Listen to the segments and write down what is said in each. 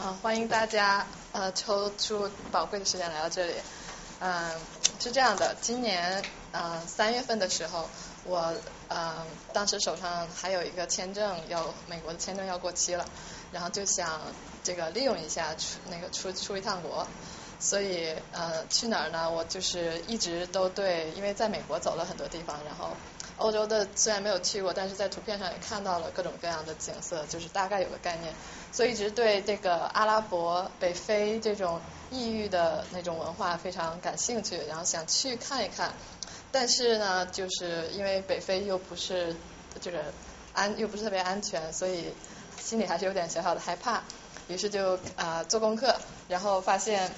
啊，欢迎大家呃抽出宝贵的时间来到这里。嗯，是这样的，今年呃三月份的时候，我呃当时手上还有一个签证要美国的签证要过期了，然后就想这个利用一下出那个出出一趟国，所以呃去哪儿呢？我就是一直都对，因为在美国走了很多地方，然后。欧洲的虽然没有去过，但是在图片上也看到了各种各样的景色，就是大概有个概念，所以一直对这个阿拉伯、北非这种异域的那种文化非常感兴趣，然后想去看一看。但是呢，就是因为北非又不是这个安又不是特别安全，所以心里还是有点小小的害怕。于是就啊做功课，然后发现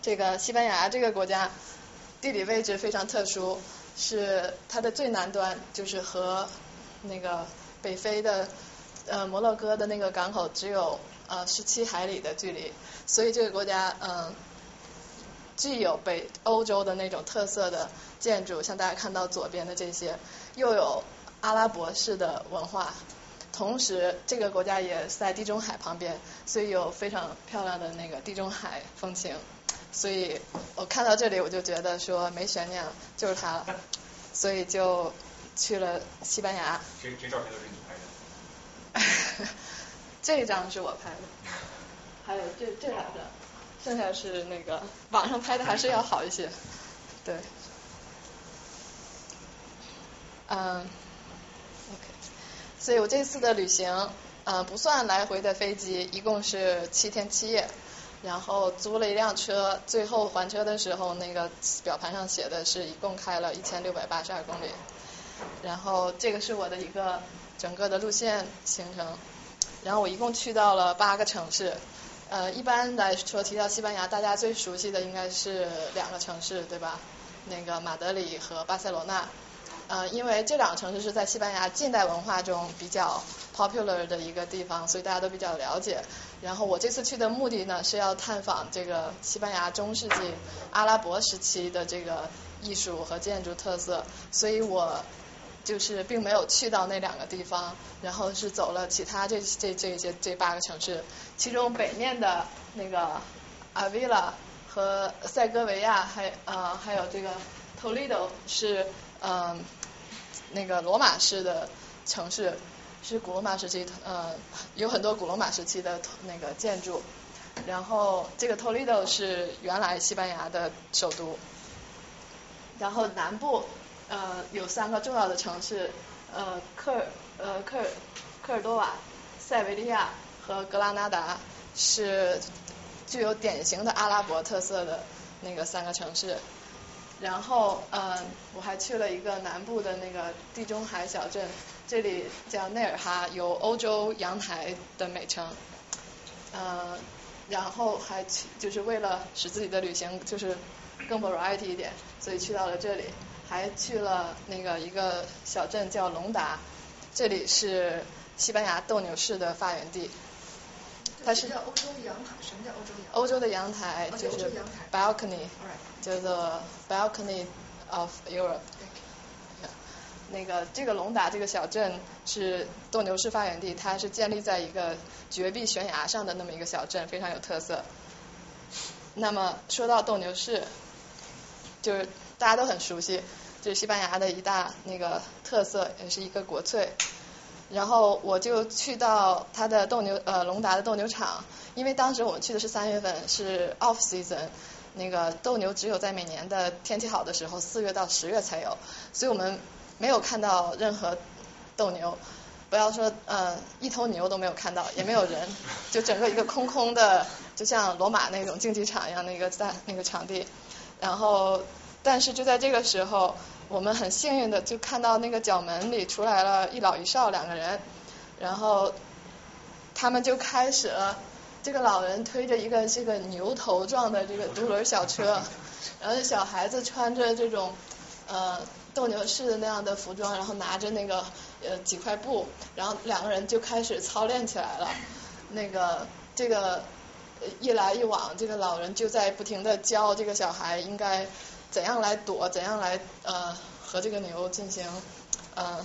这个西班牙这个国家地理位置非常特殊。是它的最南端，就是和那个北非的呃摩洛哥的那个港口只有呃十七海里的距离，所以这个国家嗯既有北欧洲的那种特色的建筑，像大家看到左边的这些，又有阿拉伯式的文化，同时这个国家也在地中海旁边，所以有非常漂亮的那个地中海风情。所以我看到这里，我就觉得说没悬念了，就是他了，所以就去了西班牙。这这照片都是你拍的？这张是我拍的，还有这这两张，剩下是那个网上拍的，还是要好一些。对，嗯，OK，所以我这次的旅行，呃，不算来回的飞机，一共是七天七夜。然后租了一辆车，最后还车的时候，那个表盘上写的是一共开了一千六百八十二公里。然后这个是我的一个整个的路线行程。然后我一共去到了八个城市。呃，一般来说提到西班牙，大家最熟悉的应该是两个城市，对吧？那个马德里和巴塞罗那。呃，因为这两个城市是在西班牙近代文化中比较 popular 的一个地方，所以大家都比较了解。然后我这次去的目的呢，是要探访这个西班牙中世纪阿拉伯时期的这个艺术和建筑特色，所以我就是并没有去到那两个地方，然后是走了其他这这这些这八个城市，其中北面的那个阿维拉和塞戈维亚，还呃还有这个 Toledo 是嗯那个罗马式的城市。是古罗马时期，呃，有很多古罗马时期的那个建筑。然后这个 Toledo 是原来西班牙的首都。然后南部呃有三个重要的城市，呃科尔呃科尔科尔多瓦、塞维利亚和格拉纳达是具有典型的阿拉伯特色的那个三个城市。然后嗯，我还去了一个南部的那个地中海小镇。这里叫内尔哈，有欧洲阳台的美称，呃，然后还去就是为了使自己的旅行就是更 variety 一点，所以去到了这里，还去了那个一个小镇叫隆达，这里是西班牙斗牛士的发源地。它是叫欧洲阳台，什么叫欧洲阳台？欧洲的阳台就是 balcony，叫做 balcony of Europe。那个这个隆达这个小镇是斗牛士发源地，它是建立在一个绝壁悬崖上的那么一个小镇，非常有特色。那么说到斗牛士，就是大家都很熟悉，就是西班牙的一大那个特色，也是一个国粹。然后我就去到它的斗牛呃隆达的斗牛场，因为当时我们去的是三月份，是 off season，那个斗牛只有在每年的天气好的时候，四月到十月才有，所以我们。没有看到任何斗牛，不要说呃一头牛都没有看到，也没有人，就整个一个空空的，就像罗马那种竞技场一样那个在那个场地。然后，但是就在这个时候，我们很幸运的就看到那个角门里出来了一老一少两个人，然后他们就开始了，这个老人推着一个这个牛头状的这个独轮小车，然后小孩子穿着这种呃。斗牛士的那样的服装，然后拿着那个呃几块布，然后两个人就开始操练起来了。那个这个一来一往，这个老人就在不停的教这个小孩应该怎样来躲，怎样来呃和这个牛进行呃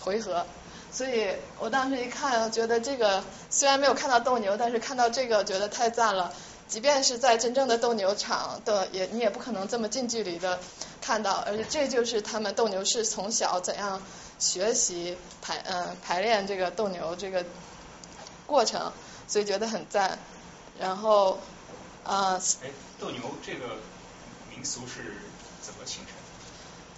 回合。所以我当时一看，觉得这个虽然没有看到斗牛，但是看到这个觉得太赞了。即便是在真正的斗牛场的，也你也不可能这么近距离的看到，而且这就是他们斗牛士从小怎样学习排嗯排练这个斗牛这个过程，所以觉得很赞。然后啊，哎，斗牛这个民俗是怎么形成？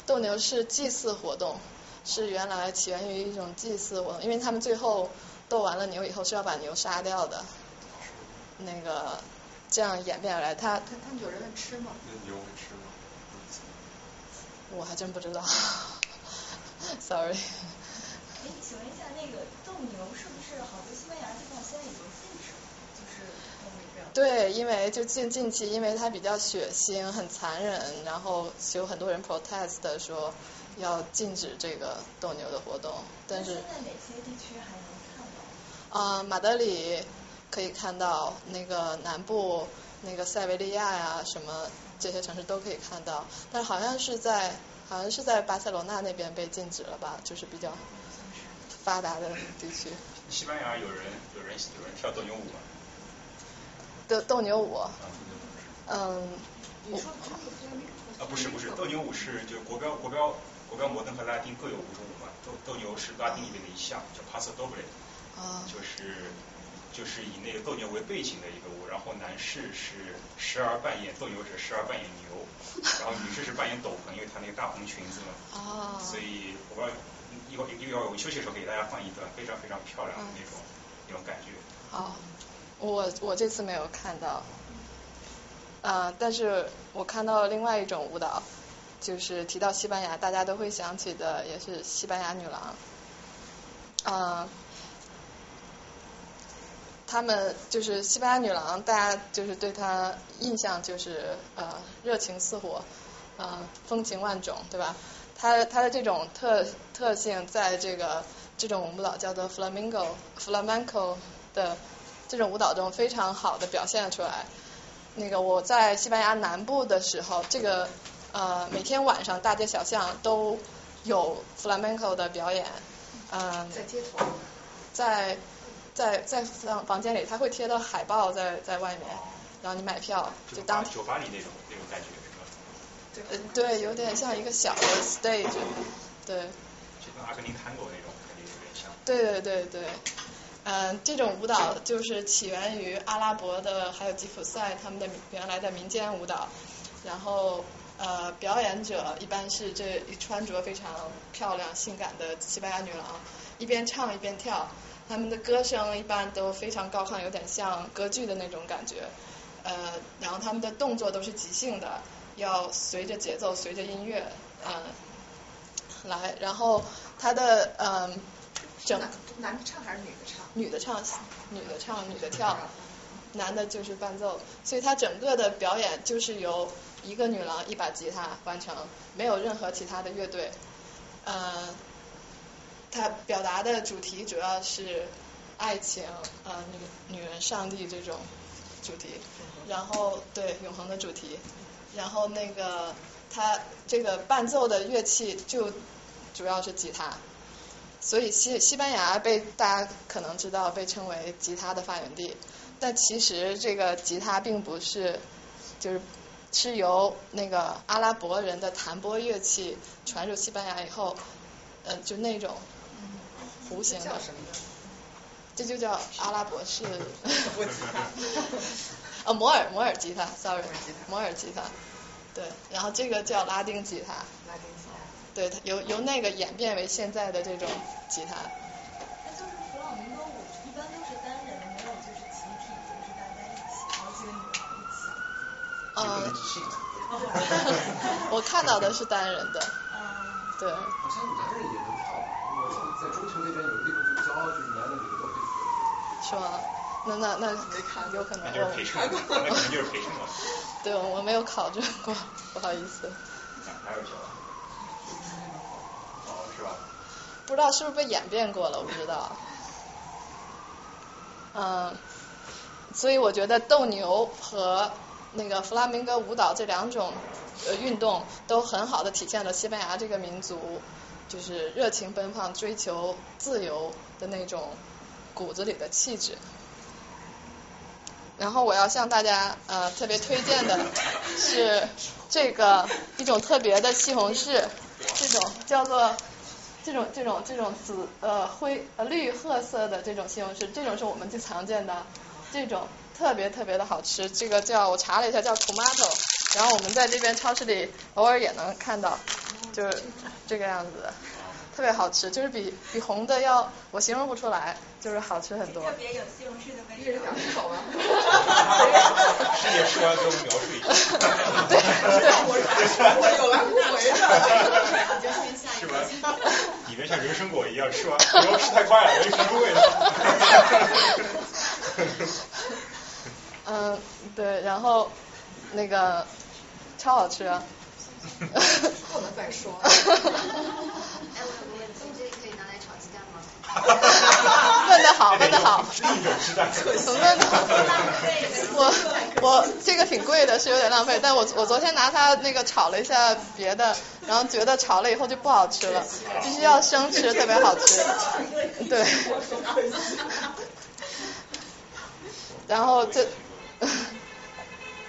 斗牛是祭祀活动，是原来起源于一种祭祀活动，因为他们最后斗完了牛以后是要把牛杀掉的，那个。这样演变而来，他他他们有人吃吗？那牛会吃吗？我还真不知道，sorry。哎，请问一下，那个斗牛是不是好多西班牙地方现在已经禁止了？就是斗牛这样。对，因为就近近期，因为它比较血腥、很残忍，然后有很多人 protest 说要禁止这个斗牛的活动。但是。现在哪些地区还能看到？啊，马德里。可以看到那个南部那个塞维利亚呀，什么这些城市都可以看到，但好像是在好像是在巴塞罗那那边被禁止了吧，就是比较发达的地区。西班牙有人有人有人跳斗牛舞吗？斗斗牛舞？嗯。啊不是不是，斗牛舞是就国标国标国标摩登和拉丁各有五种舞嘛，斗斗牛是拉丁里面的一项，叫 Paso Doble，就是。就是以那个斗牛为背景的一个舞，然后男士是时而扮演斗牛者，时而扮演牛，然后女士是扮演斗篷，因为她那个大红裙子嘛。哦。所以我要一会儿一会儿我们休息的时候给大家放一段非常非常漂亮的那种那种感觉。好，我我这次没有看到，啊，但是我看到了另外一种舞蹈，就是提到西班牙，大家都会想起的，也是西班牙女郎，啊。他们就是西班牙女郎，大家就是对她印象就是呃热情似火，呃风情万种，对吧？她她的这种特特性，在这个这种舞蹈叫做 flamenco flamenco 的这种舞蹈中非常好的表现了出来。那个我在西班牙南部的时候，这个呃每天晚上大街小巷都有 flamenco 的表演，嗯，在街头，在。在在房房间里，他会贴到海报在在外面，然后你买票就当酒吧里那种那种感觉是吧？呃，对，有点像一个小的 stage，对。就跟阿根廷探戈那种肯定有点像。对对对对，嗯，这种舞蹈就是起源于阿拉伯的，还有吉普赛他们的原来的民间舞蹈，然后呃，表演者一般是这穿着非常漂亮性感的西班牙女郎，一边唱一边跳。他们的歌声一般都非常高亢，有点像歌剧的那种感觉。呃，然后他们的动作都是即兴的，要随着节奏、随着音乐，嗯，来。然后他的嗯，整男的唱还是女的唱？女的唱，女的唱，女的跳，男的就是伴奏。所以他整个的表演就是由一个女郎一把吉他完成，没有任何其他的乐队。呃。它表达的主题主要是爱情，呃，女女人、上帝这种主题，然后对永恒的主题，然后那个它这个伴奏的乐器就主要是吉他，所以西西班牙被大家可能知道被称为吉他的发源地，但其实这个吉他并不是，就是是由那个阿拉伯人的弹拨乐器传入西班牙以后，呃，就那种。弧形的，这就叫阿拉伯式。呃，摩尔摩尔吉他，sorry，摩尔吉他，对，然后这个叫拉丁吉他。拉丁吉他。对，由由那个演变为现在的这种吉他。那就是弗朗明哥舞一般都是单人，没有就是集体，就是大家一起，好几个女孩一起。嗯。我看到的是单人的。嗯。对。好像男人也能跳。在中球那边有个地方就教，就是男的女的都可以。是吗？那那那没看，有可能我没看过。那可能就是培训了。对，我没有考证过，不好意思。哪有教？哦，是吧？不知道是不是被演变过了，我不知道。嗯，所以我觉得斗牛和那个弗拉明戈舞蹈这两种呃运动都很好的体现了西班牙这个民族。就是热情奔放、追求自由的那种骨子里的气质。然后我要向大家呃特别推荐的是这个一种特别的西红柿，这种叫做这种这种这种紫呃灰呃绿褐色的这种西红柿，这种是我们最常见的，这种特别特别的好吃，这个叫我查了一下叫 tomato，然后我们在这边超市里偶尔也能看到，就是这个样子。特别好吃，就是比比红的要，我形容不出来，就是好吃很多。特别有西红柿的味道。一人两口吗？师姐吃完给我们描述一下。对对，我有来无回的。就先下一个。里面像人参果一样，吃完不要吃太快了，容易生出味道。嗯，对，然后那个超好吃啊。不能再说。哎，我有个问题，这个可以拿来炒鸡蛋吗？问的好，问的好。问的好。我我这个挺贵的，是有点浪费。但我我昨天拿它那个炒了一下别的，然后觉得炒了以后就不好吃了，必须要生吃特别好吃。对。然后这。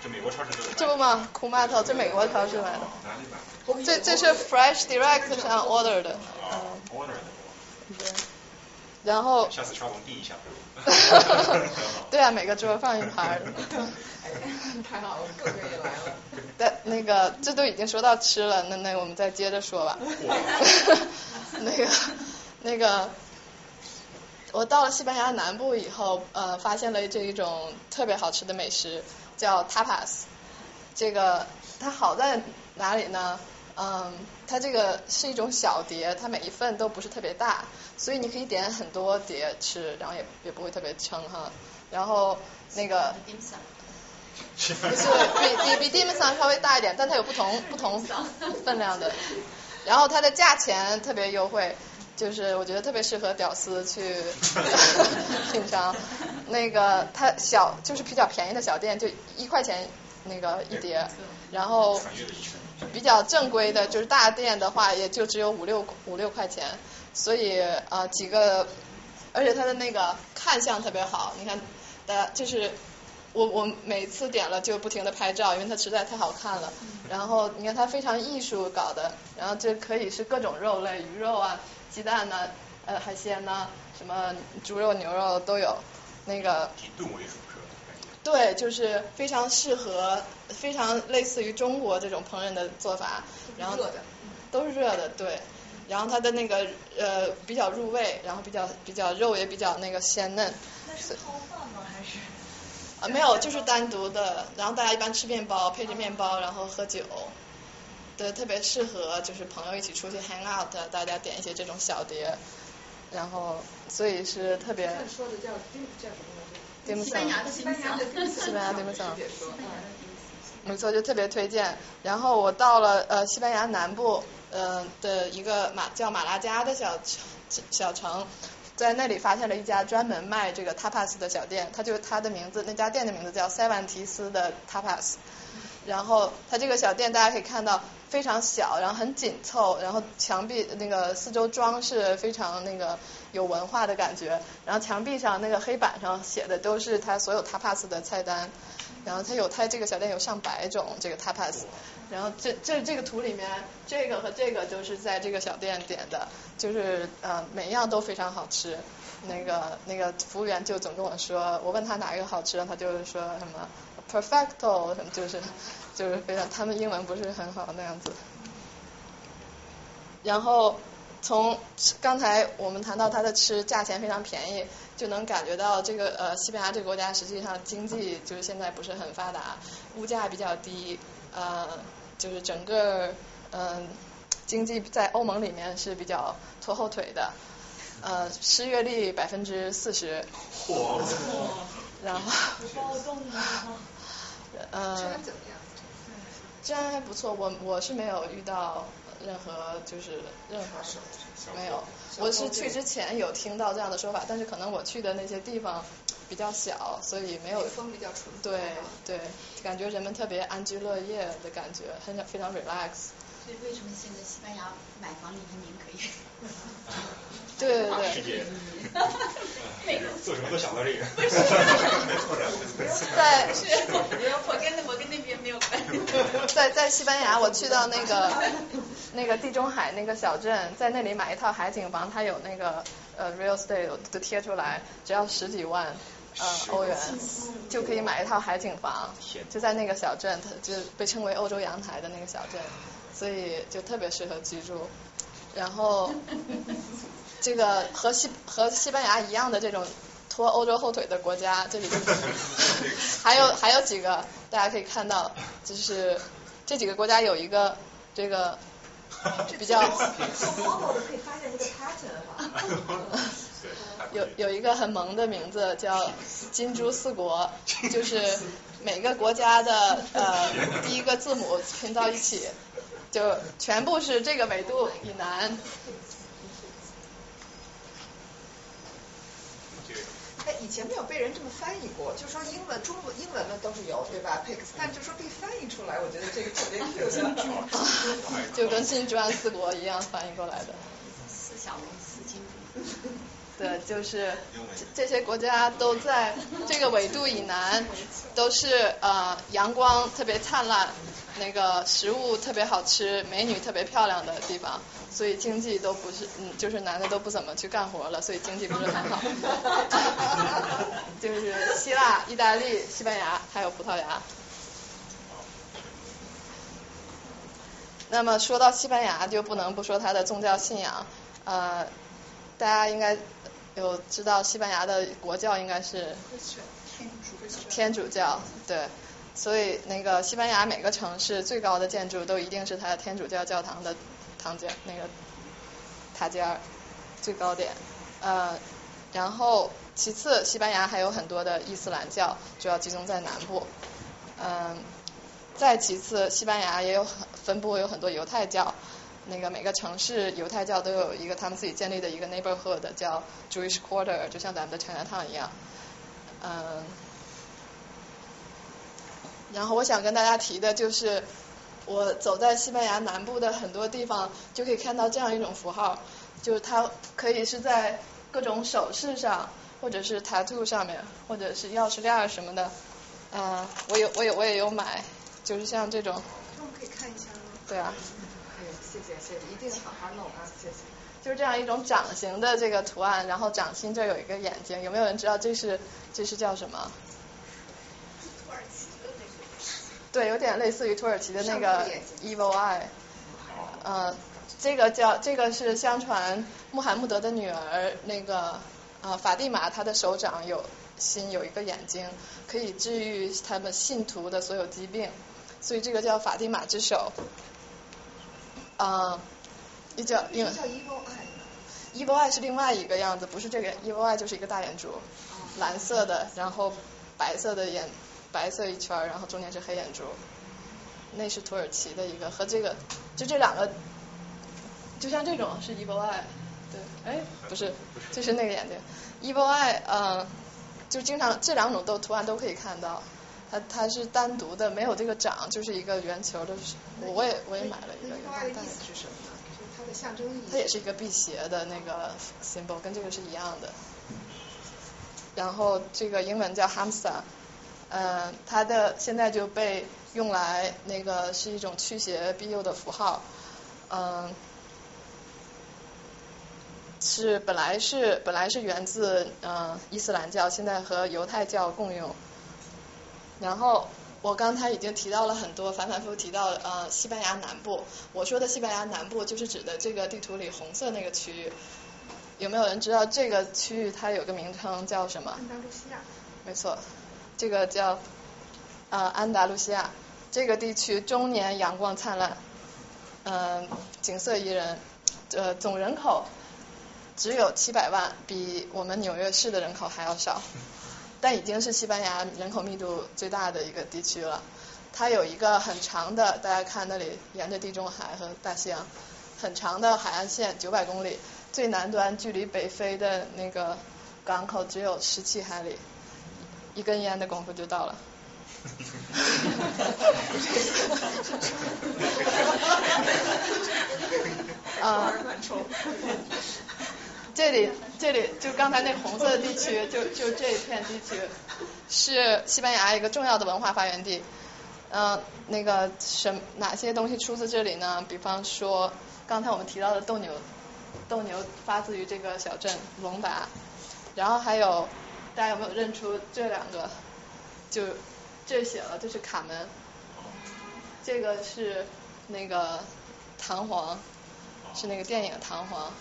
这美国超市都这不嘛？Kumato，这美国超市买的。这这是 Fresh Direct 上 order 的。嗯。order 的。对。然后。下次刷龙递一下。对啊，每个桌放一盘。太好了，各位也来了。但那个，这都已经说到吃了，那那我们再接着说吧。那个那个，我到了西班牙南部以后，呃，发现了这一种特别好吃的美食。叫 tapas，这个它好在哪里呢？嗯，它这个是一种小碟，它每一份都不是特别大，所以你可以点很多碟吃，然后也也不会特别撑哈。然后那个不是比比比 dim sum 稍微大一点，但它有不同不同分量的。然后它的价钱特别优惠。就是我觉得特别适合屌丝去 品尝，那个它小就是比较便宜的小店，就一块钱那个一碟，然后比较正规的，就是大店的话也就只有五六五六块钱，所以啊几个，而且它的那个看相特别好，你看大家就是我我每次点了就不停的拍照，因为它实在太好看了，然后你看它非常艺术搞的，然后这可以是各种肉类，鱼肉啊。鸡蛋呢，呃，海鲜呢，什么猪肉、牛肉都有，那个。以炖为主是吧？对，就是非常适合，非常类似于中国这种烹饪的做法，然后都是热的，对。然后它的那个呃比较入味，然后比较比较肉也比较那个鲜嫩。那是泡饭吗？还是？啊，没有，就是单独的。然后大家一般吃面包，配着面包，然后喝酒。对，特别适合就是朋友一起出去 hang out，大家点一些这种小碟，然后所以是特别。说的叫丁叫什么？丁西班牙的西班牙的西班牙丁香。没错，就特别推荐。然后我到了呃西班牙南部呃的一个马叫马拉加的小小城，在那里发现了一家专门卖这个 tapas 的小店，它就它的名字，那家店的名字叫塞万提斯的 tapas。然后它这个小店大家可以看到非常小，然后很紧凑，然后墙壁那个四周装饰非常那个有文化的感觉，然后墙壁上那个黑板上写的都是它所有 tapas 的菜单，然后它有它这个小店有上百种这个 tapas，然后这这这个图里面这个和这个就是在这个小店点的，就是呃每样都非常好吃，那个那个服务员就总跟我说，我问他哪一个好吃，他就是说什么。Perfecto，什么就是就是非常，他们英文不是很好那样子。然后从刚才我们谈到它的吃，价钱非常便宜，就能感觉到这个呃西班牙这个国家实际上经济就是现在不是很发达，物价比较低，呃就是整个嗯经济在欧盟里面是比较拖后腿的，呃失业率百分之四十。然后。嗯，治安还不错，我我是没有遇到任何就是任何没有，我是去之前有听到这样的说法，但是可能我去的那些地方比较小，所以没有风比较淳朴。对对，感觉人们特别安居乐业的感觉，很非常 relax。所以为什么现在西班牙买房移民可以？对对对。做什么都想到这个。在。我跟我跟那边没有关系。在在西班牙，我去到那个那个地中海那个小镇，在那里买一套海景房，它有那个呃 real estate 都贴出来，只要十几万呃欧元就可以买一套海景房，就在那个小镇，它就被称为欧洲阳台的那个小镇，所以就特别适合居住。然后，这个和西和西班牙一样的这种拖欧洲后腿的国家，这里 还有还有几个，大家可以看到，就是这几个国家有一个这个比较有有一个很萌的名字叫金珠四国，就是每个国家的呃第一个字母拼到一起。就全部是这个纬度以南。哎，以前没有被人这么翻译过，就说英文、中文、英文的都是有，对吧？Pix，但就说被翻译出来，我觉得这个特别有趣。就跟新珠安四国一样翻译过来的。四小龙，四金珠。对，就是这些国家都在这个纬度以南，都是呃阳光特别灿烂，那个食物特别好吃，美女特别漂亮的地方，所以经济都不是，嗯，就是男的都不怎么去干活了，所以经济不是很好。就是希腊、意大利、西班牙还有葡萄牙。那么说到西班牙，就不能不说它的宗教信仰，呃，大家应该。有知道西班牙的国教应该是天主教，对，所以那个西班牙每个城市最高的建筑都一定是它的天主教教堂的堂阶那个塔尖儿最高点，呃，然后其次西班牙还有很多的伊斯兰教，主要集中在南部，嗯，再其次西班牙也有很分布有很多犹太教。那个每个城市犹太教都有一个他们自己建立的一个 neighborhood 叫 Jewish Quarter，就像咱们的 Chinatown 一样。嗯，然后我想跟大家提的就是，我走在西班牙南部的很多地方，就可以看到这样一种符号，就是它可以是在各种首饰上，或者是 tattoo 上面，或者是钥匙链什么的。嗯，我有我有我也有买，就是像这种。那我可以看一下吗？对啊。谢谢谢谢，一定好好弄啊！谢谢。就是这样一种掌形的这个图案，然后掌心这有一个眼睛，有没有人知道这是这是叫什么？土耳其的那个。对，有点类似于土耳其的那个 Evil Eye。嗯，这个叫这个是相传穆罕默德的女儿那个啊法蒂玛，她的手掌有心有一个眼睛，可以治愈他们信徒的所有疾病，所以这个叫法蒂玛之手。啊，一叫英文。叫 Evil Eye。Evil Eye 是另外一个样子，不是这个 Evil Eye 就是一个大眼珠，蓝色的，然后白色的眼，白色一圈，然后中间是黑眼珠。那是土耳其的一个，和这个就这两个，就像这种是 Evil Eye，对，哎，不是，就是那个眼睛。Evil Eye，嗯，就经常这两种都图案都可以看到。它它是单独的，没有这个掌，就是一个圆球的。我也我也买了一个。它的意思是什么呢？就是它的象征意义。它也是一个辟邪的那个 symbol，跟这个是一样的。然后这个英文叫 Hamsa，嗯，它的现在就被用来那个是一种驱邪庇佑的符号，嗯，是本来是本来是源自嗯伊斯兰教，现在和犹太教共用。然后我刚才已经提到了很多，反反复复提到呃西班牙南部。我说的西班牙南部就是指的这个地图里红色那个区域。有没有人知道这个区域它有个名称叫什么？安达卢西亚。没错，这个叫呃安达卢西亚。这个地区终年阳光灿烂，嗯，景色宜人，呃总人口只有七百万，比我们纽约市的人口还要少。但已经是西班牙人口密度最大的一个地区了。它有一个很长的，大家看那里沿着地中海和大西洋，很长的海岸线，九百公里，最南端距离北非的那个港口只有十七海里，一根烟的功夫就到了。啊，这里这里就刚才那红色的地区，就就这一片地区，是西班牙一个重要的文化发源地。嗯，那个什哪些东西出自这里呢？比方说刚才我们提到的斗牛，斗牛发自于这个小镇隆达。然后还有大家有没有认出这两个？就这写了，这是卡门，这个是那个弹簧，是那个电影弹簧。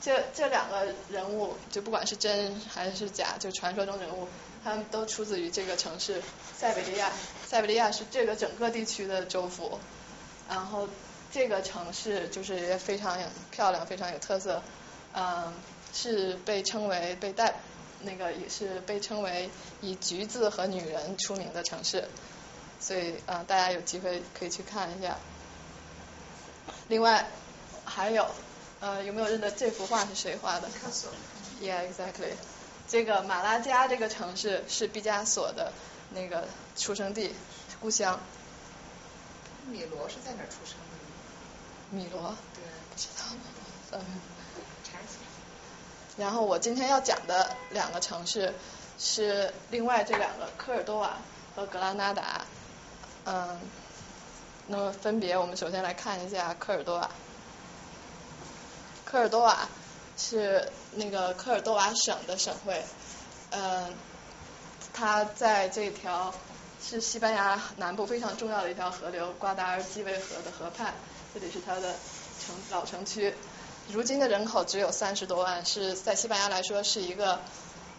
这这两个人物，就不管是真还是假，就传说中人物，他们都出自于这个城市塞维利亚。塞维利亚是这个整个地区的州府，然后这个城市就是也非常漂亮，非常有特色，嗯，是被称为被带。那个也是被称为以橘子和女人出名的城市，所以呃大家有机会可以去看一下。另外还有呃有没有认得这幅画是谁画的？Yeah, exactly。这个马拉加这个城市是毕加索的那个出生地故乡。米罗是在哪出生的？米罗？对。不知道。嗯。然后我今天要讲的两个城市是另外这两个科尔多瓦和格拉纳达，嗯，那么分别我们首先来看一下科尔多瓦。科尔多瓦是那个科尔多瓦省的省会，嗯，它在这条是西班牙南部非常重要的一条河流瓜达尔基维河的河畔，这里是它的城老城区。如今的人口只有三十多万，是在西班牙来说是一个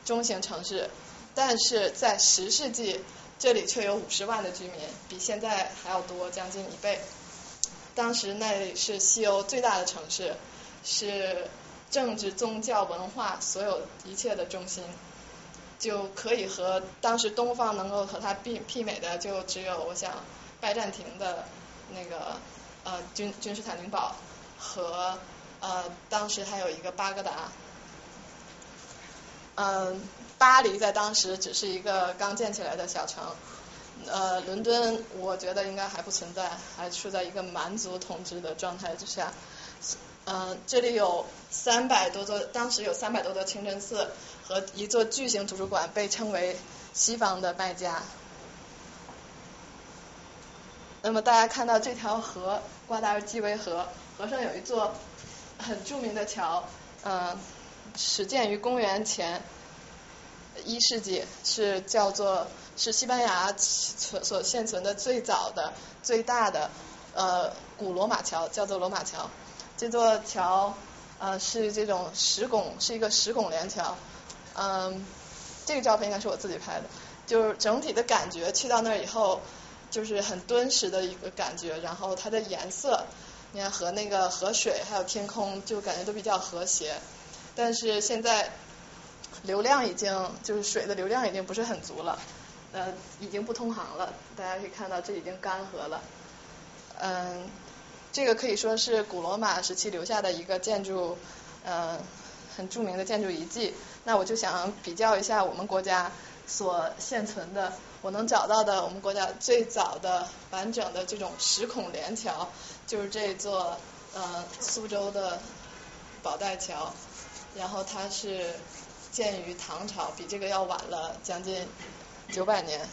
中型城市，但是在十世纪这里却有五十万的居民，比现在还要多，将近一倍。当时那里是西欧最大的城市，是政治、宗教、文化所有一切的中心，就可以和当时东方能够和它媲媲美的，就只有我想拜占庭的那个呃君君士坦丁堡和。呃，当时还有一个巴格达，嗯，巴黎在当时只是一个刚建起来的小城，呃，伦敦我觉得应该还不存在，还处在一个蛮族统治的状态之下。嗯，这里有三百多座，当时有三百多座清真寺和一座巨型图书馆，被称为西方的麦加。那么大家看到这条河，瓜达尔基维河，河上有一座。很著名的桥，嗯，始建于公元前一世纪，是叫做是西班牙所所现存的最早的、最大的呃古罗马桥，叫做罗马桥。这座桥呃是这种石拱，是一个石拱连桥。嗯，这个照片应该是我自己拍的，就是整体的感觉，去到那儿以后就是很敦实的一个感觉，然后它的颜色。你看和那个河水还有天空就感觉都比较和谐，但是现在流量已经就是水的流量已经不是很足了，呃已经不通航了，大家可以看到这已经干涸了，嗯，这个可以说是古罗马时期留下的一个建筑，呃很著名的建筑遗迹。那我就想比较一下我们国家所现存的。我能找到的，我们国家最早的完整的这种石孔连桥，就是这座呃苏州的宝带桥，然后它是建于唐朝，比这个要晚了将近九百年。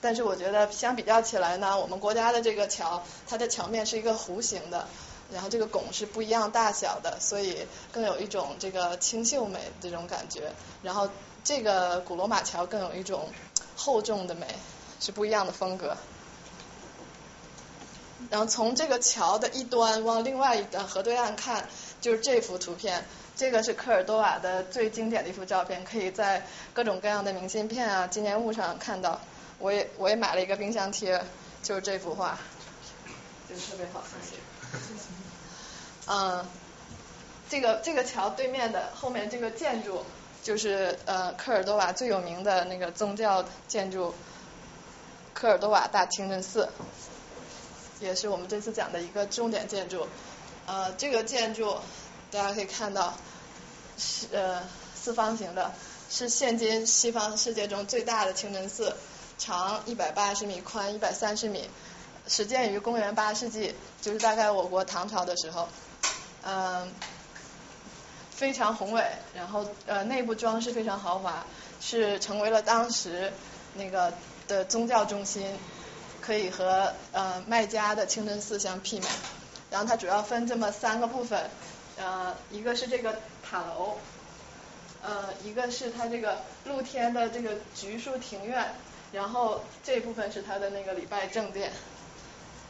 但是我觉得相比较起来呢，我们国家的这个桥，它的桥面是一个弧形的，然后这个拱是不一样大小的，所以更有一种这个清秀美这种感觉。然后这个古罗马桥更有一种。厚重的美是不一样的风格。然后从这个桥的一端往另外一端河对岸看，就是这幅图片。这个是科尔多瓦的最经典的一幅照片，可以在各种各样的明信片啊、纪念物上看到。我也我也买了一个冰箱贴，就是这幅画，就是特别好，谢谢。嗯，这个这个桥对面的后面这个建筑。就是呃科尔多瓦最有名的那个宗教建筑科尔多瓦大清真寺，也是我们这次讲的一个重点建筑。呃，这个建筑大家可以看到是呃四方形的，是现今西方世界中最大的清真寺，长一百八十米，宽一百三十米，始建于公元八世纪，就是大概我国唐朝的时候，嗯，非常宏伟，然后呃内部装饰非常豪华，是成为了当时那个的宗教中心，可以和呃麦加的清真寺相媲美。然后它主要分这么三个部分，呃，一个是这个塔楼，呃，一个是它这个露天的这个橘树庭院，然后这部分是它的那个礼拜正殿。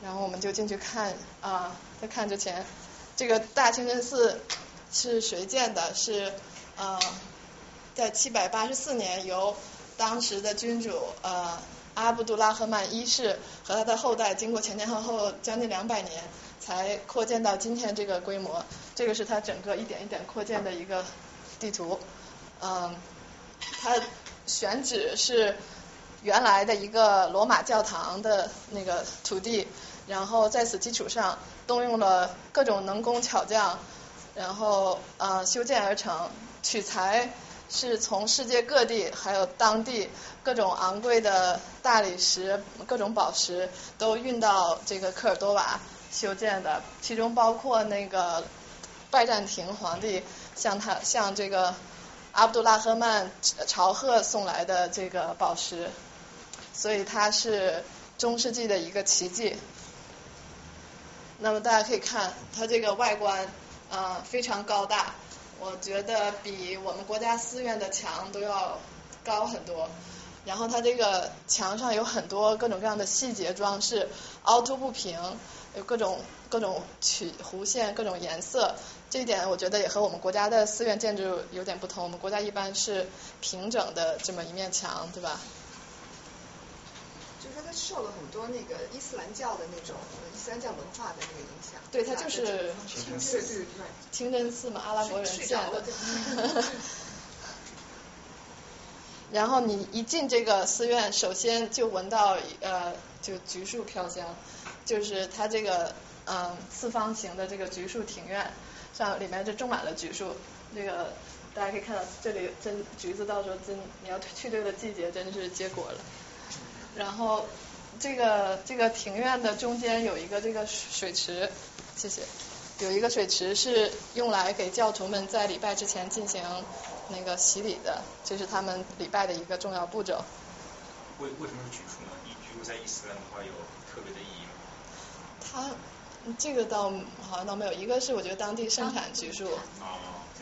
然后我们就进去看啊，在看之前，这个大清真寺是谁建的？是呃，在七百八十四年由当时的君主呃阿卜杜拉赫曼一世和他的后代经过前前后后将近两百年。才扩建到今天这个规模，这个是它整个一点一点扩建的一个地图。嗯，它选址是原来的一个罗马教堂的那个土地，然后在此基础上动用了各种能工巧匠，然后呃修建而成。取材是从世界各地还有当地各种昂贵的大理石、各种宝石都运到这个科尔多瓦。修建的，其中包括那个拜占庭皇帝向他向这个阿卜杜拉赫曼朝贺送来的这个宝石，所以它是中世纪的一个奇迹。那么大家可以看它这个外观啊非常高大，我觉得比我们国家寺院的墙都要高很多。然后它这个墙上有很多各种各样的细节装饰，凹凸不平。有各种各种曲弧线，各种颜色，这一点我觉得也和我们国家的寺院建筑有点不同。我们国家一般是平整的这么一面墙，对吧？受了很多那个伊斯兰教的那种伊斯兰教文化的那个影响。对，它就是清真寺，清真寺嘛，阿拉伯人建的。然后你一进这个寺院，首先就闻到呃，就橘树飘香。就是它这个嗯四方形的这个橘树庭院，上里面就种满了橘树。这个大家可以看到，这里真橘子到时候真你要去对的季节，真是结果了。然后这个这个庭院的中间有一个这个水池，谢谢。有一个水池是用来给教徒们在礼拜之前进行那个洗礼的，这是他们礼拜的一个重要步骤。为为什么是橘树呢？橘树在伊斯兰的话有特别的意义吗。它这个倒好像倒没有，一个是我觉得当地盛产橘树，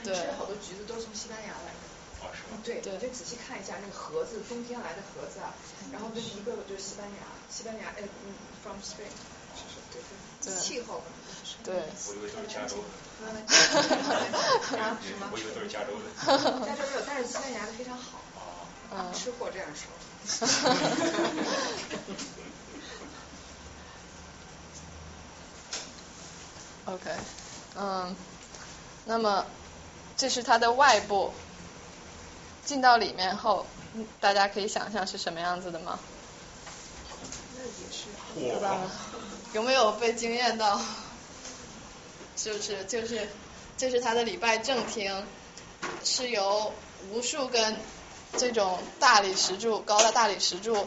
对，好多橘子都是从西班牙来的，哦是吗？对，对，就仔细看一下那个盒子，冬天来的盒子啊，然后这是。一个就是西班牙，西班牙，哎，嗯，from Spain，对对，气候，对，我以为都是加州的，啊什么？我以为都是加州的，加州有，但是西班牙的非常好，啊，吃货这样说。OK，嗯，那么这是它的外部，进到里面后，大家可以想象是什么样子的吗？对吧？有没有被惊艳到？是不是？就是，这是它的礼拜正厅，是由无数根这种大理石柱，高的大理石柱。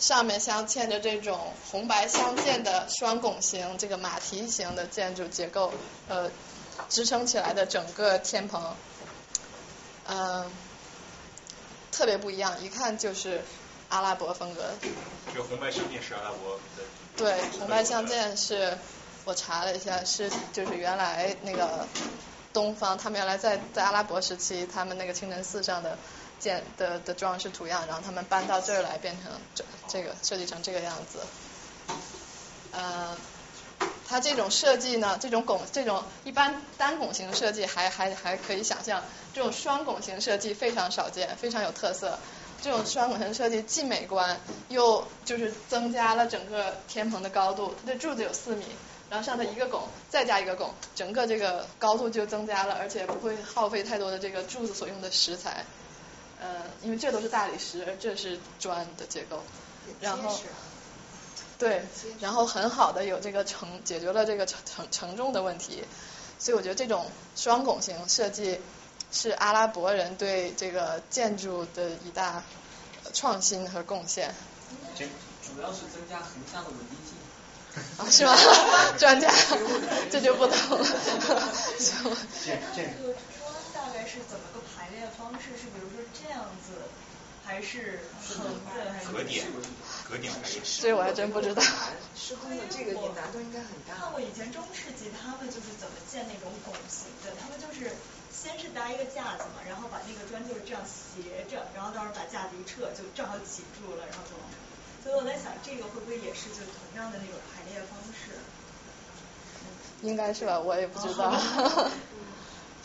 上面镶嵌着这种红白相间的双拱形这个马蹄形的建筑结构，呃，支撑起来的整个天棚，嗯，特别不一样，一看就是阿拉伯风格。这个红白相间是阿拉伯的。对，红白相间是我查了一下，是就是原来那个东方，他们原来在在阿拉伯时期，他们那个清真寺上的。建的的装饰图样，然后他们搬到这儿来，变成这这个设计成这个样子。呃，它这种设计呢，这种拱这种一般单拱形设计还还还可以想象，这种双拱形设计非常少见，非常有特色。这种双拱形设计既美观，又就是增加了整个天棚的高度。它的柱子有四米，然后上头一个拱，再加一个拱，整个这个高度就增加了，而且不会耗费太多的这个柱子所用的石材。呃，因为这都是大理石，而这是砖的结构，然后对，然后很好的有这个承解决了这个承承承重的问题，所以我觉得这种双拱形设计是阿拉伯人对这个建筑的一大创新和贡献。主要是增加横向的稳定性。啊，是吗？专家，这就不懂了。这这个砖大概是怎么个排列方式？是比如说这样子，还是横着，还是这我还真不知道。施工的这个难度应该很大。看过以前中世纪他们就是怎么建那种拱形的，他们就是先是搭一个架子嘛，然后把那个砖就是这样斜着，然后到时候把架子一撤，就正好挤住了，然后就。所以我在想，这个会不会也是就同样的那种排列方式？应该是吧，我也不知道。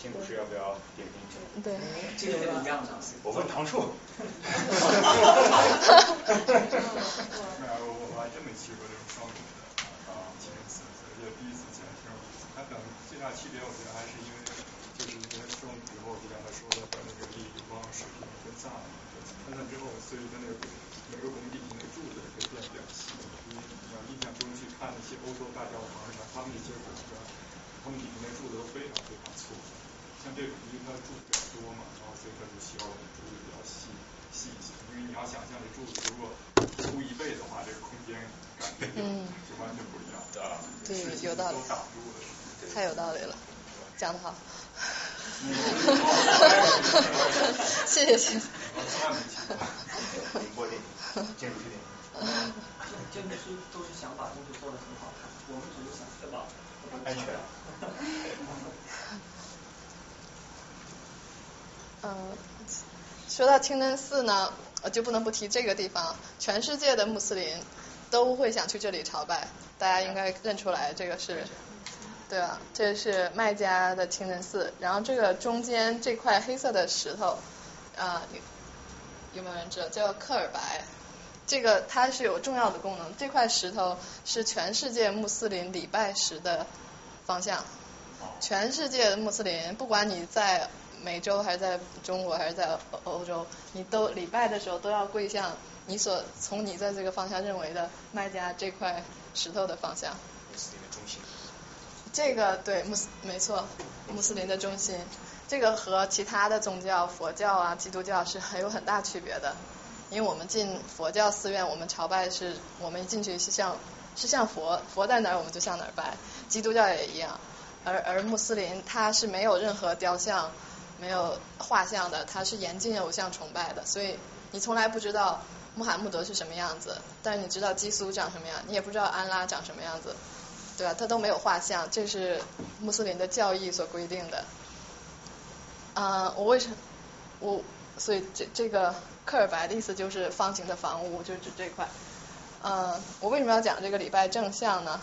金博士要不要点评？对。这个一样的。我问唐树。没有，我我还真没去过这种双语的啊，清真寺，所以第一次见，挺有意思。它可能最大区别，我觉得还是因为，就是因为双以后，就刚才说的，把那个力光水平分散了，分散之后，所以它那个每个拱底。可以变得比较细，因为你要印象中去看那些欧洲大教堂上，他们那些拱砖，他们底下那柱子都非常。像这种，因为它柱子比较多嘛，然后所以它就需要柱子比较细细一些。因为你要想象这柱子如果粗一倍的话，这个空间感觉就完全不一样。对，有道理。太有道理了，讲得好。谢谢谢谢。建筑师点。建筑师都是想把东西做的很好看，我们只是想确保安全。嗯，说到清真寺呢，我就不能不提这个地方。全世界的穆斯林都会想去这里朝拜，大家应该认出来，这个是，对啊，这是麦加的清真寺。然后这个中间这块黑色的石头，啊，有没有人知道？叫克尔白。这个它是有重要的功能，这块石头是全世界穆斯林礼拜时的方向。全世界的穆斯林，不管你在美洲还是在中国还是在欧洲，你都礼拜的时候都要跪向你所从你在这个方向认为的麦加这块石头的方向。穆斯林的中心。这个对穆斯没错，穆斯林的中心，这个和其他的宗教，佛教啊、基督教是很有很大区别的。因为我们进佛教寺院，我们朝拜是，我们一进去是向是向佛，佛在哪儿我们就向哪儿拜。基督教也一样，而而穆斯林他是没有任何雕像、没有画像的，他是严禁偶像崇拜的。所以你从来不知道穆罕默德是什么样子，但是你知道基督长什么样，你也不知道安拉长什么样子，对吧？他都没有画像，这是穆斯林的教义所规定的。啊，我为什么我所以这这个。克尔白的意思就是方形的房屋，就指这块。嗯，我为什么要讲这个礼拜正向呢？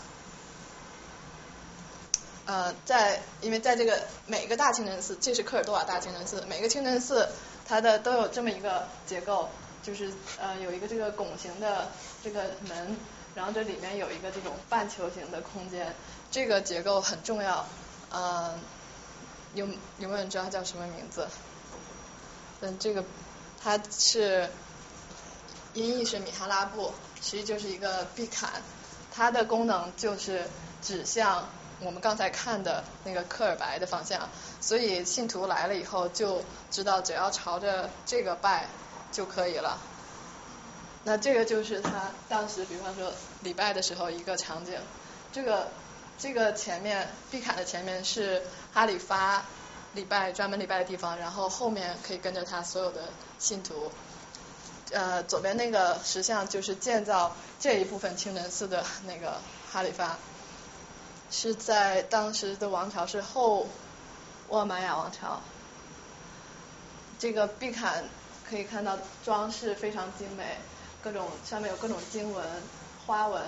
呃，在因为在这个每个大清真寺，这是科尔多瓦大清真寺，每个清真寺它的都有这么一个结构，就是呃有一个这个拱形的这个门，然后这里面有一个这种半球形的空间，这个结构很重要。嗯，有有没有人知道它叫什么名字？嗯，这个。它是音译是米哈拉布，其实就是一个壁坎，它的功能就是指向我们刚才看的那个科尔白的方向，所以信徒来了以后就知道只要朝着这个拜就可以了。那这个就是他当时，比方说礼拜的时候一个场景，这个这个前面壁龛的前面是哈里发。礼拜专门礼拜的地方，然后后面可以跟着他所有的信徒。呃，左边那个石像就是建造这一部分清真寺的那个哈里发，是在当时的王朝是后沃玛雅王朝。这个壁坎可以看到装饰非常精美，各种上面有各种经文花纹，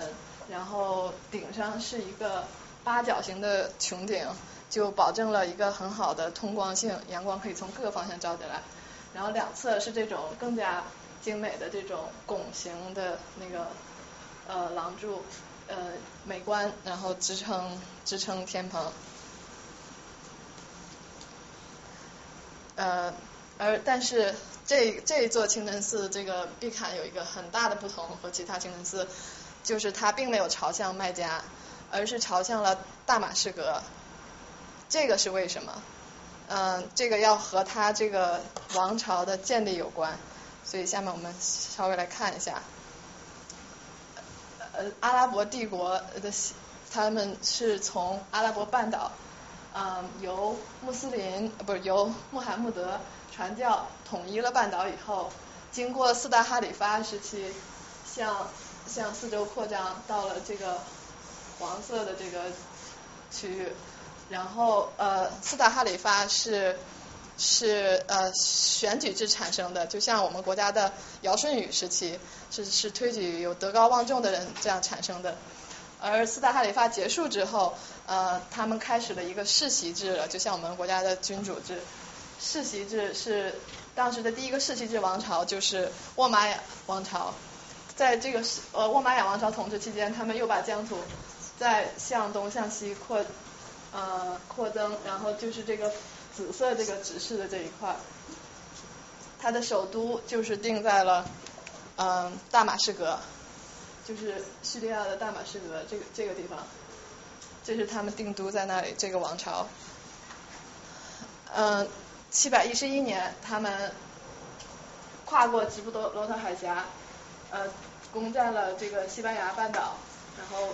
然后顶上是一个八角形的穹顶。就保证了一个很好的通光性，阳光可以从各个方向照进来。然后两侧是这种更加精美的这种拱形的那个呃廊柱，呃美观，然后支撑支撑天棚。呃，而但是这这一座清真寺这个壁龛有一个很大的不同和其他清真寺，就是它并没有朝向麦加，而是朝向了大马士革。这个是为什么？嗯，这个要和他这个王朝的建立有关。所以下面我们稍微来看一下，呃，阿拉伯帝国的他们是从阿拉伯半岛，嗯，由穆斯林不是由穆罕默德传教统一了半岛以后，经过四大哈里发时期，向向四周扩张到了这个黄色的这个区域，然后呃，四大哈里发是。是呃选举制产生的，就像我们国家的尧舜禹时期是是推举有德高望重的人这样产生的，而四大哈里发结束之后，呃他们开始了一个世袭制了，就像我们国家的君主制。世袭制是当时的第一个世袭制王朝就是沃玛雅王朝，在这个世呃沃玛雅王朝统治期间，他们又把疆土再向东向西扩呃扩增，然后就是这个。紫色这个指示的这一块，它的首都就是定在了嗯大马士革，就是叙利亚的大马士革这个这个地方，这是他们定都在那里这个王朝。嗯，七百一十一年，他们跨过直布罗陀海峡，呃，攻占了这个西班牙半岛，然后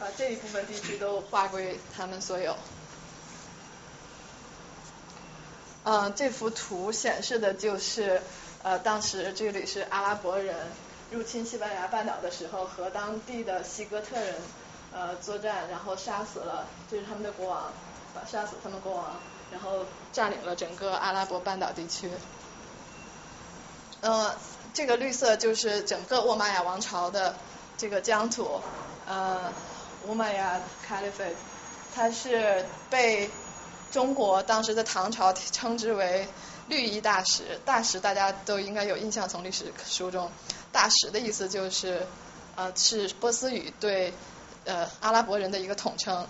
把这一部分地区都划归他们所有。嗯，这幅图显示的就是呃，当时这里是阿拉伯人入侵西班牙半岛的时候，和当地的西哥特人呃作战，然后杀死了，这是他们的国王，把杀死他们国王，然后占领了整个阿拉伯半岛地区。嗯，这个绿色就是整个沃玛亚王朝的这个疆土，呃，乌玛亚 Caliphate，它是被。中国当时的唐朝称之为绿衣大使，大使大家都应该有印象，从历史书中，大使的意思就是呃是波斯语对呃阿拉伯人的一个统称，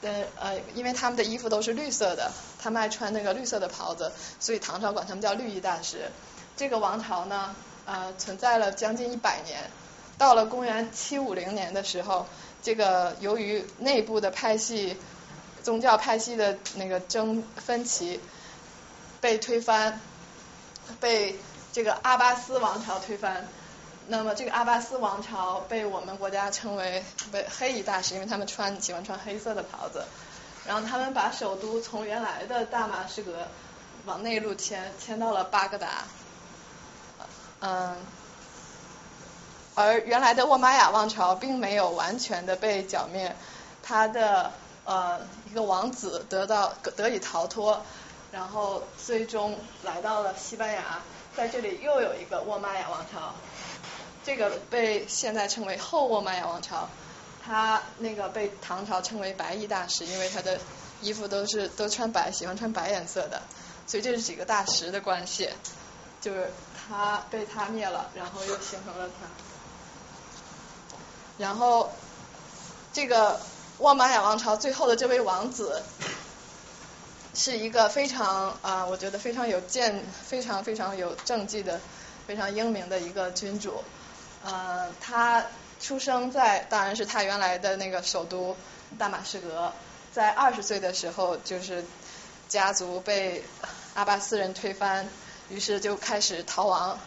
呃呃因为他们的衣服都是绿色的，他们爱穿那个绿色的袍子，所以唐朝管他们叫绿衣大使。这个王朝呢呃存在了将近一百年，到了公元七五零年的时候，这个由于内部的派系。宗教派系的那个争分歧被推翻，被这个阿巴斯王朝推翻。那么这个阿巴斯王朝被我们国家称为被黑衣大使，因为他们穿喜欢穿黑色的袍子。然后他们把首都从原来的大马士革往内陆迁，迁到了巴格达。嗯，而原来的沃玛亚王朝并没有完全的被剿灭，它的。呃，一个王子得到得以逃脱，然后最终来到了西班牙，在这里又有一个沃玛雅王朝，这个被现在称为后沃玛雅王朝，他那个被唐朝称为白衣大使，因为他的衣服都是都穿白，喜欢穿白颜色的，所以这是几个大使的关系，就是他被他灭了，然后又形成了他，然后这个。沃玛雅王朝最后的这位王子，是一个非常啊，我觉得非常有见、非常非常有政绩的、非常英明的一个君主。呃，他出生在当然是他原来的那个首都大马士革，在二十岁的时候，就是家族被阿巴斯人推翻，于是就开始逃亡。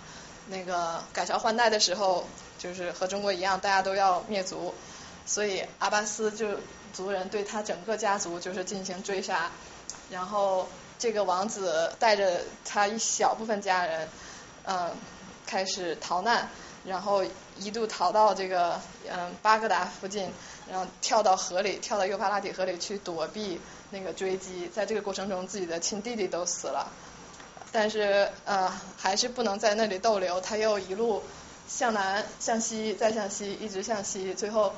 那个改朝换代的时候，就是和中国一样，大家都要灭族。所以阿巴斯就族人对他整个家族就是进行追杀，然后这个王子带着他一小部分家人，嗯，开始逃难，然后一度逃到这个嗯巴格达附近，然后跳到河里，跳到幼发拉底河里去躲避那个追击，在这个过程中自己的亲弟弟都死了，但是呃还是不能在那里逗留，他又一路向南向西再向西一直向西，最后。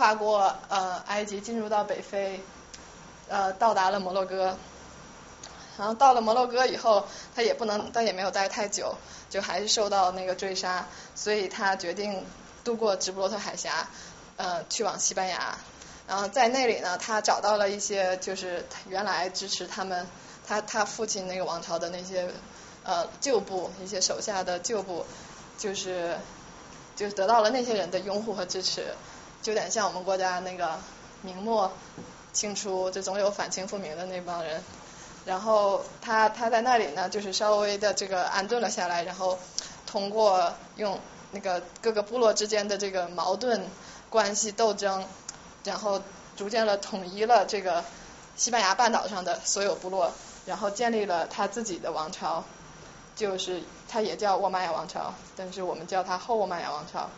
跨过呃埃及，进入到北非，呃到达了摩洛哥，然后到了摩洛哥以后，他也不能，但也没有待太久，就还是受到那个追杀，所以他决定渡过直布罗陀海峡，呃去往西班牙，然后在那里呢，他找到了一些就是原来支持他们，他他父亲那个王朝的那些呃旧部，一些手下的旧部，就是就得到了那些人的拥护和支持。就有点像我们国家那个明末清初，就总有反清复明的那帮人。然后他他在那里呢，就是稍微的这个安顿了下来，然后通过用那个各个部落之间的这个矛盾关系斗争，然后逐渐的统一了这个西班牙半岛上的所有部落，然后建立了他自己的王朝，就是他也叫沃玛亚王朝，但是我们叫他后沃玛亚王朝。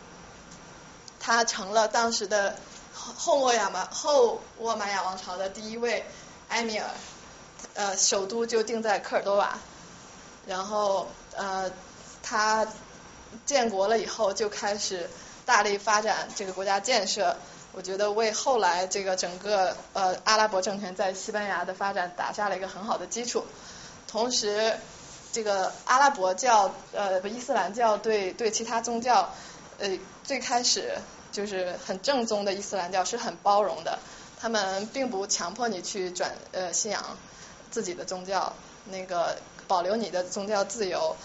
他成了当时的后沃亚马后沃玛亚王朝的第一位埃米尔，呃，首都就定在科尔多瓦，然后呃，他建国了以后就开始大力发展这个国家建设，我觉得为后来这个整个呃阿拉伯政权在西班牙的发展打下了一个很好的基础，同时这个阿拉伯教呃不伊斯兰教对对其他宗教呃最开始。就是很正宗的伊斯兰教是很包容的，他们并不强迫你去转呃信仰自己的宗教，那个保留你的宗教自由，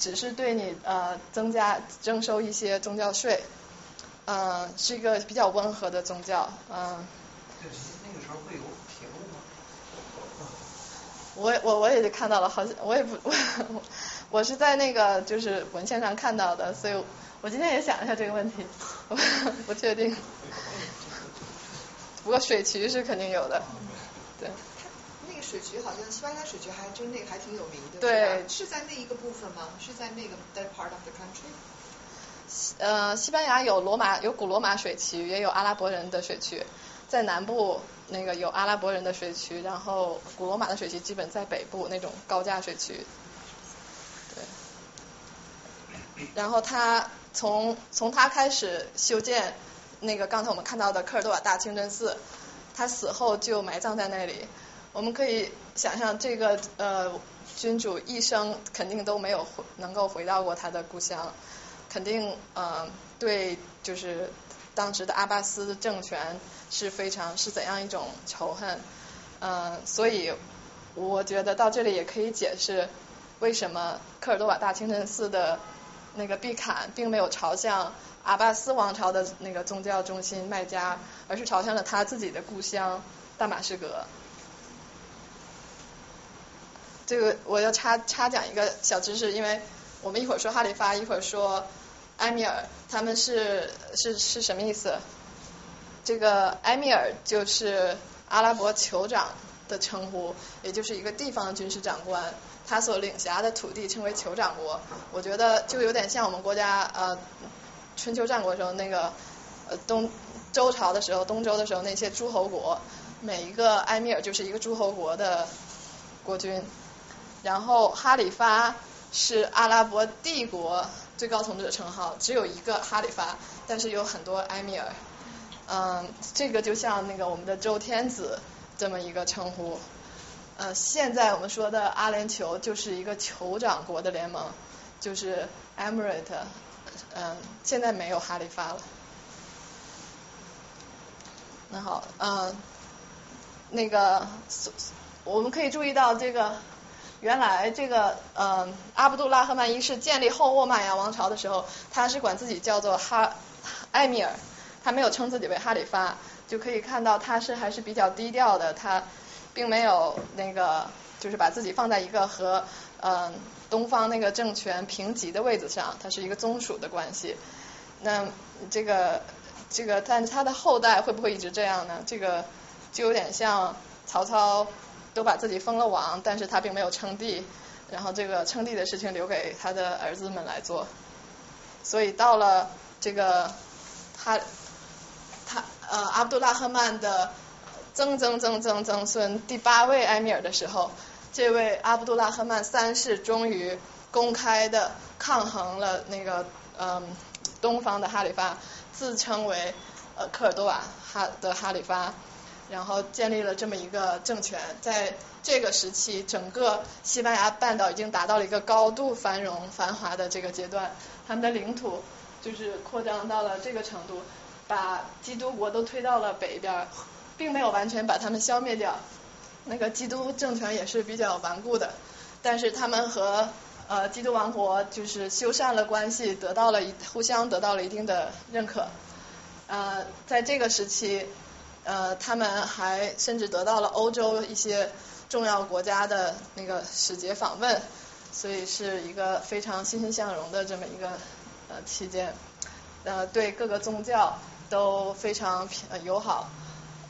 只是对你呃增加征收一些宗教税，嗯，是一个比较温和的宗教，嗯。对，那个时候会有铁路吗？我我我也看到了，好像我也不 我我是在那个就是文献上看到的，所以。我今天也想一下这个问题，我不确定。不过水渠是肯定有的，对。那个水渠好像西班牙水渠还真那个还挺有名的，对。是在那一个部分吗？是在那个 that part of the country？呃，西班牙有罗马有古罗马水渠，也有阿拉伯人的水渠，在南部那个有阿拉伯人的水渠，然后古罗马的水渠基本在北部那种高架水渠，对。然后它。从从他开始修建那个刚才我们看到的科尔多瓦大清真寺，他死后就埋葬在那里。我们可以想象，这个呃君主一生肯定都没有回能够回到过他的故乡，肯定呃对就是当时的阿巴斯政权是非常是怎样一种仇恨，嗯，所以我觉得到这里也可以解释为什么科尔多瓦大清真寺的。那个毕坎并没有朝向阿巴斯王朝的那个宗教中心麦加，而是朝向了他自己的故乡大马士革。这个我要插插讲一个小知识，因为我们一会儿说哈里发，一会儿说埃米尔，他们是是是什么意思？这个埃米尔就是阿拉伯酋长的称呼，也就是一个地方的军事长官。他所领辖的土地称为酋长国，我觉得就有点像我们国家呃春秋战国时候那个呃东周朝的时候东周的时候那些诸侯国，每一个埃米尔就是一个诸侯国的国君，然后哈里发是阿拉伯帝国最高统治的称号，只有一个哈里发，但是有很多埃米尔，嗯，这个就像那个我们的周天子这么一个称呼。呃，现在我们说的阿联酋就是一个酋长国的联盟，就是 Emirate，嗯，现在没有哈里发了。那好，嗯，那个，我们可以注意到这个，原来这个，嗯，阿卜杜拉赫曼一世建立后沃玛亚王朝的时候，他是管自己叫做哈埃米尔，他没有称自己为哈里发，就可以看到他是还是比较低调的，他。并没有那个，就是把自己放在一个和嗯东方那个政权平级的位置上，它是一个宗属的关系。那这个这个，但他的后代会不会一直这样呢？这个就有点像曹操都把自己封了王，但是他并没有称帝，然后这个称帝的事情留给他的儿子们来做。所以到了这个他他呃阿卜杜拉赫曼的。曾曾曾曾曾孙第八位埃米尔的时候，这位阿卜杜拉赫曼三世终于公开的抗衡了那个嗯东方的哈里发，自称为呃科尔多瓦哈的哈里发，然后建立了这么一个政权。在这个时期，整个西班牙半岛已经达到了一个高度繁荣繁华的这个阶段，他们的领土就是扩张到了这个程度，把基督国都推到了北边。并没有完全把他们消灭掉，那个基督政权也是比较顽固的，但是他们和呃基督王国就是修缮了关系，得到了一互相得到了一定的认可，呃在这个时期呃他们还甚至得到了欧洲一些重要国家的那个使节访问，所以是一个非常欣欣向荣的这么一个呃期间，呃对各个宗教都非常友好，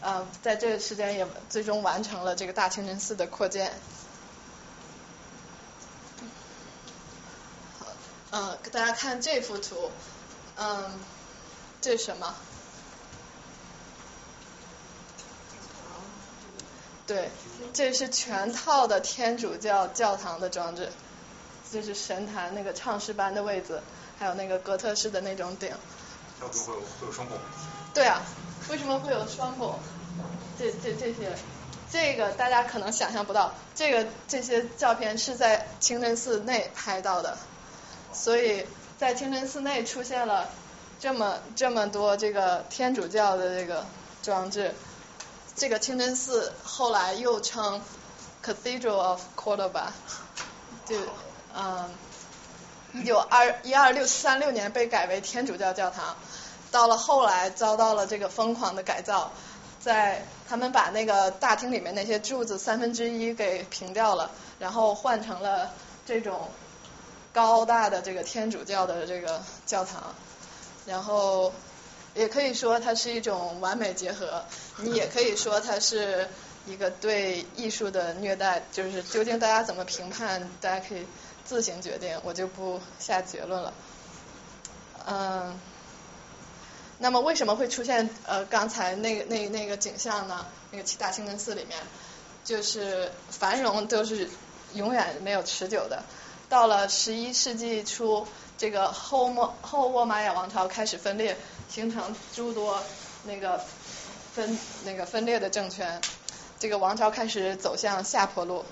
呃在这个时间也最终完成了这个大清真寺的扩建。好，嗯，给大家看这幅图，嗯，这是什么？对，这是全套的天主教教堂的装置，这是神坛那个唱诗班的位置，还有那个哥特式的那种顶。为什么会有会有双拱？对啊，为什么会有双拱？这这这些，这个大家可能想象不到，这个这些照片是在清真寺内拍到的，所以在清真寺内出现了这么这么多这个天主教的这个装置。这个清真寺后来又称 Cathedral of Cordoba，就嗯，一九二一二六三六年被改为天主教教堂，到了后来遭到了这个疯狂的改造，在他们把那个大厅里面那些柱子三分之一给平掉了，然后换成了这种高大的这个天主教的这个教堂，然后。也可以说它是一种完美结合，你也可以说它是一个对艺术的虐待，就是究竟大家怎么评判，大家可以自行决定，我就不下结论了。嗯，那么为什么会出现呃刚才那个那那个景象呢？那个七大清真寺里面，就是繁荣都是永远没有持久的，到了十一世纪初。这个后莫后沃玛雅王朝开始分裂，形成诸多那个分那个分裂的政权，这个王朝开始走向下坡路。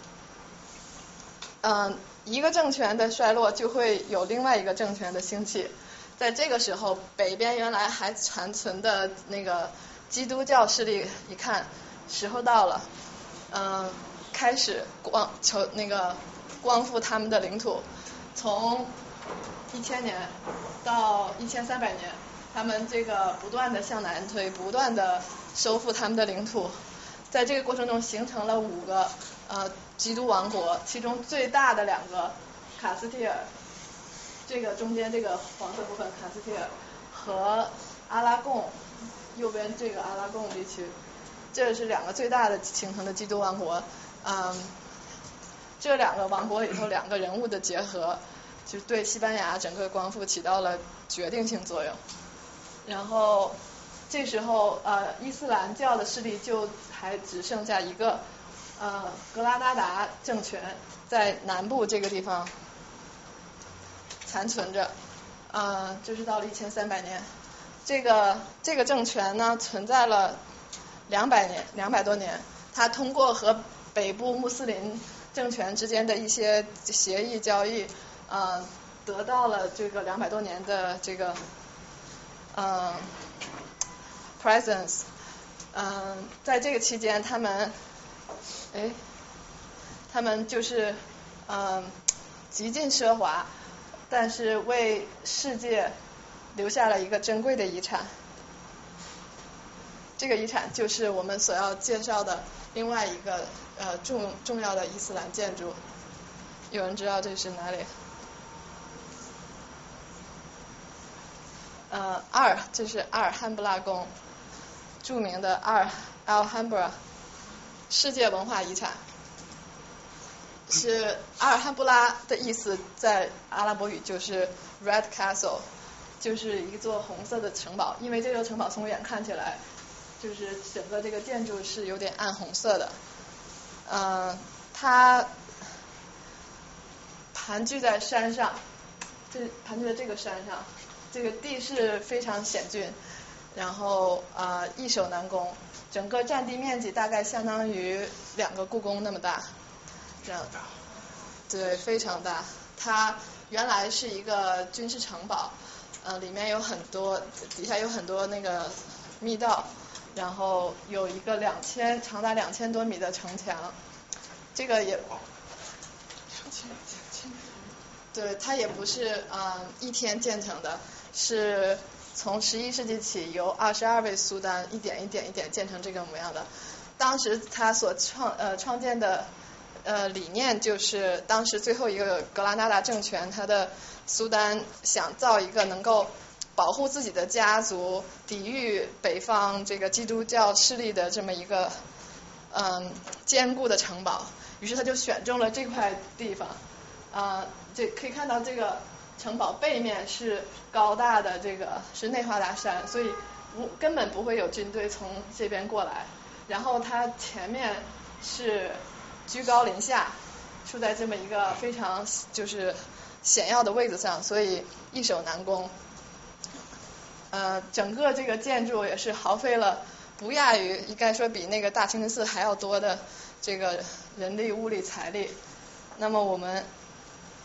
嗯，一个政权的衰落就会有另外一个政权的兴起，在这个时候，北边原来还残存的那个基督教势力一看时候到了，嗯，开始光求那个光复他们的领土，从。一千年到一千三百年，他们这个不断的向南推，不断的收复他们的领土，在这个过程中形成了五个呃基督王国，其中最大的两个卡斯蒂尔，这个中间这个黄色部分卡斯蒂尔和阿拉贡右边这个阿拉贡地区，这是两个最大的形成的基督王国，嗯，这两个王国里头两个人物的结合。就对西班牙整个光复起到了决定性作用，然后这时候呃伊斯兰教的势力就还只剩下一个呃格拉纳达政权在南部这个地方残存着，呃就是到了一千三百年，这个这个政权呢存在了两百年两百多年，它通过和北部穆斯林政权之间的一些协议交易。呃，得到了这个两百多年的这个嗯 presence，嗯，在这个期间，他们哎，他们就是嗯极尽奢华，但是为世界留下了一个珍贵的遗产。这个遗产就是我们所要介绍的另外一个呃重重要的伊斯兰建筑。有人知道这是哪里？呃，阿尔，这是阿尔汉布拉宫，著名的阿尔 Alhambra 世界文化遗产，是阿尔汉布拉的意思，在阿拉伯语就是 Red Castle，就是一座红色的城堡，因为这座城堡从远看起来，就是整个这个建筑是有点暗红色的，嗯，它盘踞在山上，这盘踞在这个山上。这个地势非常险峻，然后啊易守难攻，整个占地面积大概相当于两个故宫那么大，这样，对，非常大。它原来是一个军事城堡，呃，里面有很多，底下有很多那个密道，然后有一个两千长达两千多米的城墙，这个也。对，它也不是嗯一天建成的。是从十一世纪起，由二十二位苏丹一点一点一点建成这个模样的。当时他所创呃创建的呃理念就是当时最后一个格拉纳达政权，他的苏丹想造一个能够保护自己的家族、抵御北方这个基督教势力的这么一个嗯坚固的城堡，于是他就选中了这块地方啊，这可以看到这个城堡背面是高大的这个是内华达山，所以不根本不会有军队从这边过来。然后它前面是居高临下，处在这么一个非常就是险要的位置上，所以易守难攻。呃，整个这个建筑也是耗费了不亚于，应该说比那个大清真寺还要多的这个人力、物力、财力。那么我们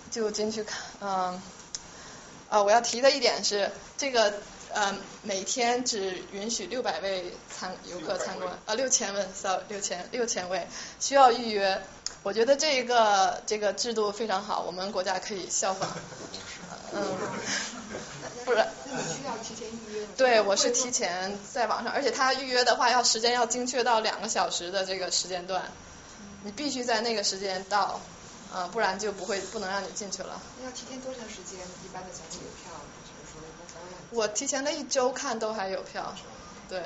就进去看，嗯，啊，我要提的一点是这个。呃，每天只允许六百位参游客参观，啊，六千位，sorry，六千六千位，需要预约。我觉得这个这个制度非常好，我们国家可以效仿。嗯，不然。那你需要提前预约对，我是提前在网上，而且他预约的话，要时间要精确到两个小时的这个时间段，你必须在那个时间到，啊，不然就不会不能让你进去了。那要提前多长时间？一般的才会有票？我提前了一周看都还有票，对，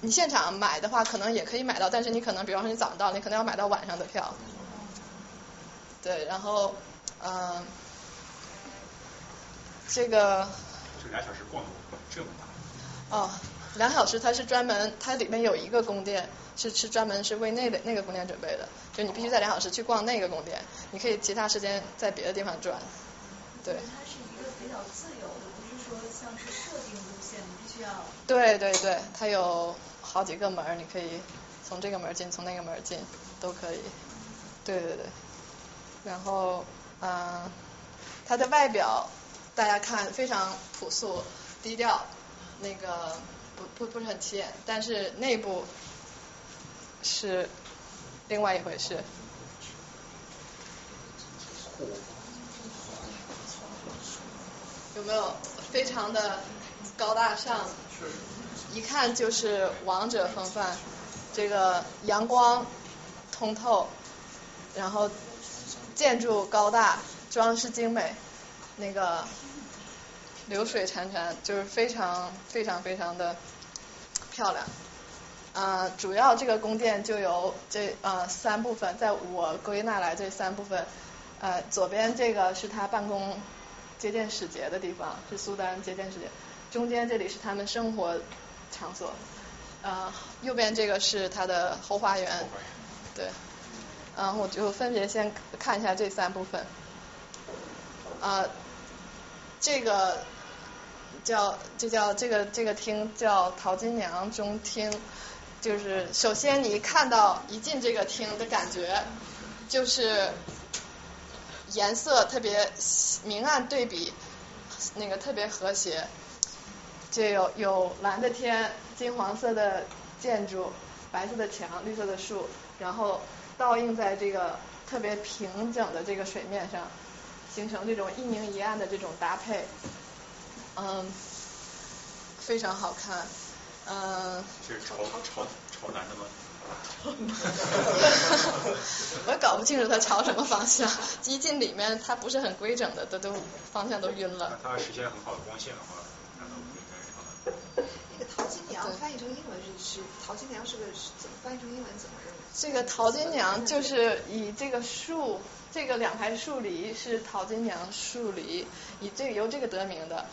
你现场买的话可能也可以买到，但是你可能比方说你早上到，你可能要买到晚上的票，对，然后嗯，这个这两小时逛这么大？哦，两小时它是专门，它里面有一个宫殿是是专门是为那个那个宫殿准备的，就你必须在两小时去逛那个宫殿，你可以其他时间在别的地方转，对。它是一个比较自由的。像是设定路线，你必须要。对对对，它有好几个门，你可以从这个门进，从那个门进，都可以。对对对。然后，嗯，它的外表大家看非常朴素、低调，那个不不不是很起眼，但是内部是另外一回事。有没有？非常的高大上，一看就是王者风范。这个阳光通透，然后建筑高大，装饰精美，那个流水潺潺，就是非常非常非常的漂亮。啊，主要这个宫殿就由这呃三部分，在我归纳来这三部分，呃，左边这个是他办公。接见使节的地方是苏丹接见使节，中间这里是他们生活场所，呃，右边这个是他的后花园，对，嗯，我就分别先看一下这三部分，啊，这个叫这叫这个这个厅叫淘金娘中厅，就是首先你一看到一进这个厅的感觉就是。颜色特别明暗对比，那个特别和谐，就有有蓝的天，金黄色的建筑，白色的墙，绿色的树，然后倒映在这个特别平整的这个水面上，形成这种一明一暗的这种搭配，嗯，非常好看，嗯。这是朝朝朝南的吗？我搞不清楚它朝什么方向，一进里面它不是很规整的，都都方向都晕了。它实现很好的光线的话，难道不应该朝南？那个淘金娘翻译成英文是是淘金娘是个怎么翻译成英文怎么认？这个淘金娘就是以这个树，这个两排树篱是淘金娘树篱，以这个由这个得名的。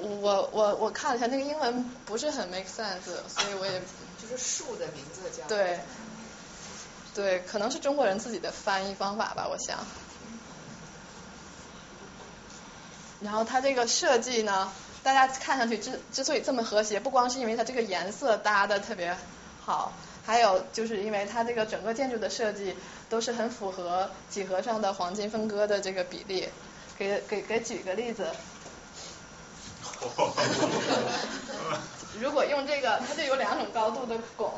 我我我看了一下那个英文不是很 make sense，所以我也。就是树的名字叫。对，对，可能是中国人自己的翻译方法吧，我想。然后它这个设计呢，大家看上去之之所以这么和谐，不光是因为它这个颜色搭的特别好，还有就是因为它这个整个建筑的设计都是很符合几何上的黄金分割的这个比例。给给给举个例子。如果用这个，它就有两种高度的拱。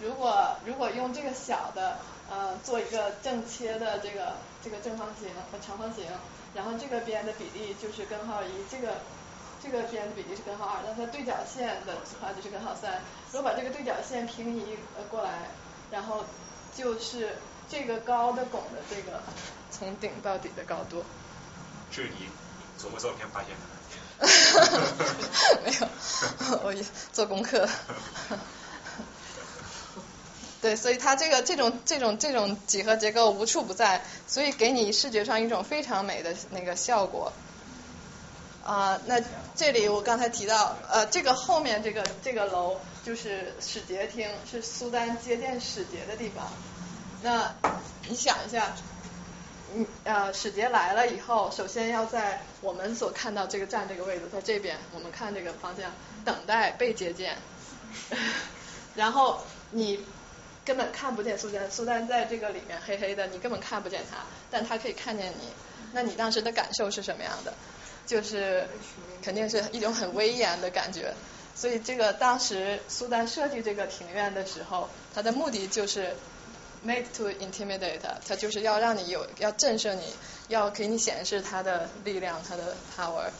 如果如果用这个小的，呃，做一个正切的这个这个正方形和长方形，然后这个边的比例就是根号一，这个这个边的比例是根号二，那它对角线的话就是根号三。如果把这个对角线平移过来，然后就是这个高的拱的这个从顶到底的高度。是你琢磨照片发现的？没有，我也做功课。对，所以它这个这种这种这种几何结构无处不在，所以给你视觉上一种非常美的那个效果。啊，那这里我刚才提到，呃，这个后面这个这个楼就是使节厅，是苏丹接见使节的地方。那你想一下，嗯呃，使节来了以后，首先要在我们所看到这个站这个位置，在这边，我们看这个方向等待被接见。然后你根本看不见苏丹，苏丹在这个里面黑黑的，你根本看不见他，但他可以看见你。那你当时的感受是什么样的？就是肯定是一种很威严的感觉，所以这个当时苏丹设计这个庭院的时候，他的目的就是 make to intimidate，它就是要让你有要震慑你，要给你显示它的力量，它的 power。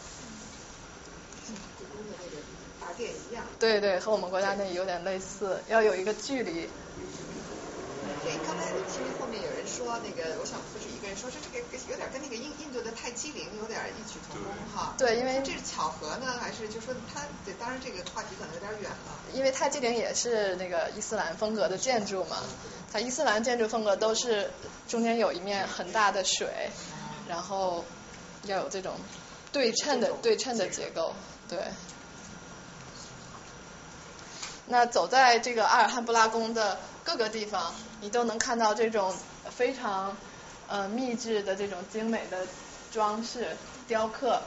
对对，和我们国家那有点类似，要有一个距离。对，刚才其实后面有人说那个，我想不是一个人说，是这个有点跟那个印印度的泰姬陵有点异曲同工哈。对，因为这是巧合呢，还是就说它？对，当然这个话题可能有点远了。因为泰姬陵也是那个伊斯兰风格的建筑嘛，它伊斯兰建筑风格都是中间有一面很大的水，然后要有这种对称的对称的结构，对。那走在这个阿尔汉布拉宫的各个地方，你都能看到这种非常呃秘制的这种精美的装饰雕刻，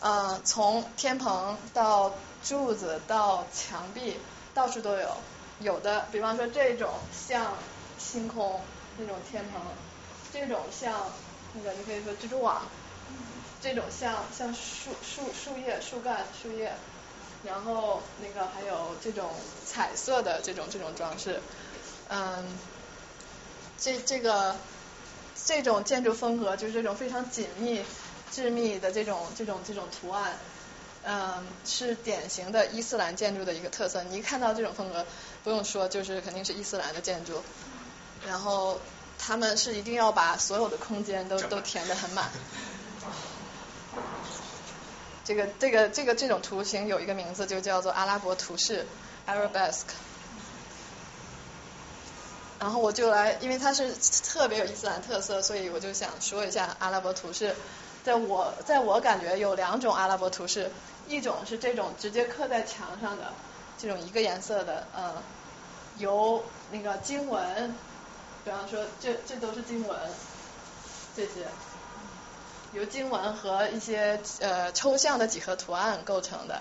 呃，从天棚到柱子到墙壁，到处都有。有的，比方说这种像星空那种天棚，这种像那个你可以说蜘蛛网，这种像像树树树叶树干树叶。然后那个还有这种彩色的这种这种装饰，嗯，这这个这种建筑风格就是这种非常紧密、致密的这种这种这种图案，嗯，是典型的伊斯兰建筑的一个特色。你一看到这种风格，不用说，就是肯定是伊斯兰的建筑。然后他们是一定要把所有的空间都都填得很满。这个这个这个这种图形有一个名字，就叫做阿拉伯图式 （Arabesque）。然后我就来，因为它是特别有伊斯兰特色，所以我就想说一下阿拉伯图式。在我在我感觉有两种阿拉伯图式，一种是这种直接刻在墙上的，这种一个颜色的，嗯，由那个经文，比方说这这都是经文，这些。由经文和一些呃抽象的几何图案构成的。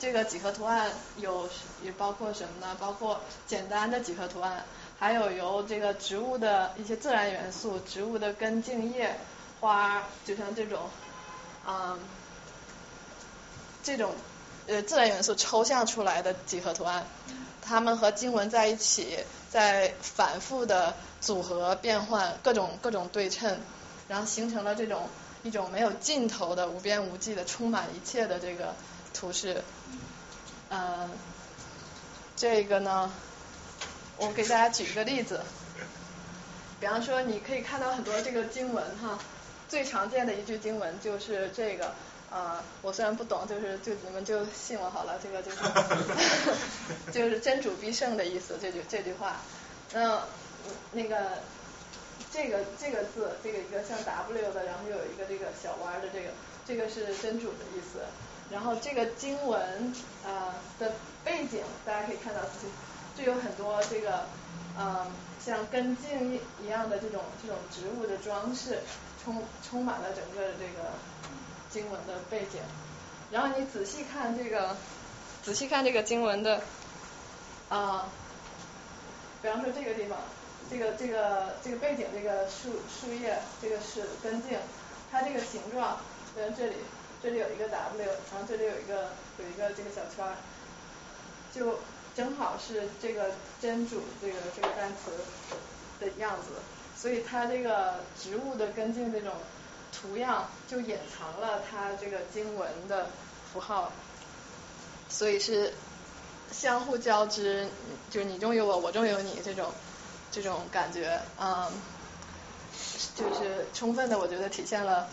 这个几何图案有也包括什么呢？包括简单的几何图案，还有由这个植物的一些自然元素，植物的根茎叶花，就像这种啊这种呃自然元素抽象出来的几何图案，它们和经文在一起，在反复的组合变换，各种各种对称，然后形成了这种。一种没有尽头的、无边无际的、充满一切的这个图式，嗯，这个呢，我给大家举一个例子，比方说，你可以看到很多这个经文哈，最常见的一句经文就是这个，啊，我虽然不懂，就是就你们就信我好了，这个就是 就是真主必胜的意思，这句这句话，那那个。这个这个字，这个一个像 W 的，然后又有一个这个小弯的这个，这个是真主的意思。然后这个经文啊的背景，大家可以看到，就就有很多这个嗯像根茎一样的这种这种植物的装饰，充充满了整个这个经文的背景。然后你仔细看这个，仔细看这个经文的啊，比方说这个地方。这个这个这个背景，这个树树叶，这个是根茎，它这个形状，比如这里，这里有一个 W，然后这里有一个有一个这个小圈儿，就正好是这个真主这个这个单词的样子，所以它这个植物的根茎这种图样就隐藏了它这个经文的符号，所以是相互交织，就是你中有我，我中有你这种。这种感觉，嗯，就是充分的我觉得体现了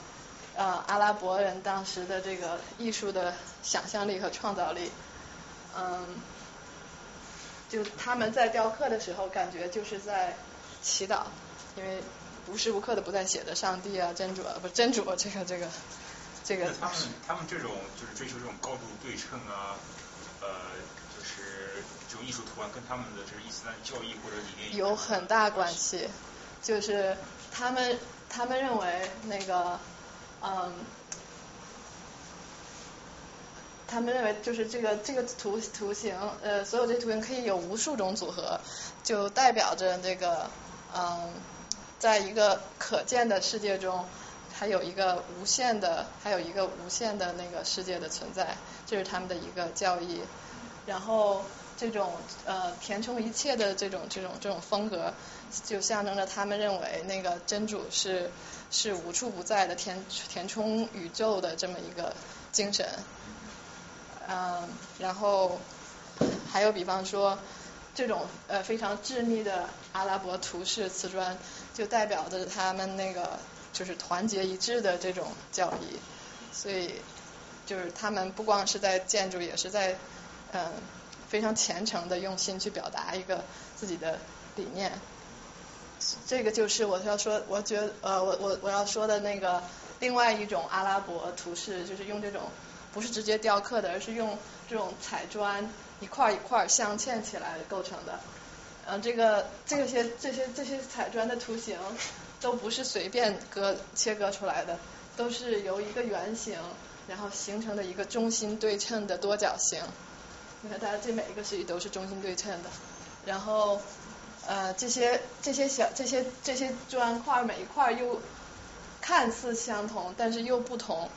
呃阿拉伯人当时的这个艺术的想象力和创造力，嗯，就他们在雕刻的时候感觉就是在祈祷，因为无时无刻的不在写着上帝啊真主啊不真主这个这个这个。他们他们这种就是追求这种高度对称啊，呃，这种艺术图案跟他们的这个伊斯兰教义或者理念有很大关系，就是他们他们认为那个嗯。他们认为就是这个这个图图形，呃，所有这图形可以有无数种组合，就代表着这个，嗯，在一个可见的世界中，还有一个无限的，还有一个无限的那个世界的存在，这是他们的一个教义。然后这种呃填充一切的这种这种这种风格，就象征着他们认为那个真主是是无处不在的填填充宇宙的这么一个精神。嗯，然后还有比方说这种呃非常致密的阿拉伯图式瓷砖，就代表着他们那个就是团结一致的这种教义，所以就是他们不光是在建筑，也是在嗯非常虔诚的用心去表达一个自己的理念。这个就是我要说，我觉得呃我我我要说的那个另外一种阿拉伯图式，就是用这种。不是直接雕刻的，而是用这种彩砖一块一块镶嵌起来构成的。嗯，这个这些这些这些彩砖的图形都不是随便割切割出来的，都是由一个圆形然后形成的一个中心对称的多角形。你看，它这每一个实际都是中心对称的。然后呃，这些这些小这些这些砖块每一块又看似相同，但是又不同。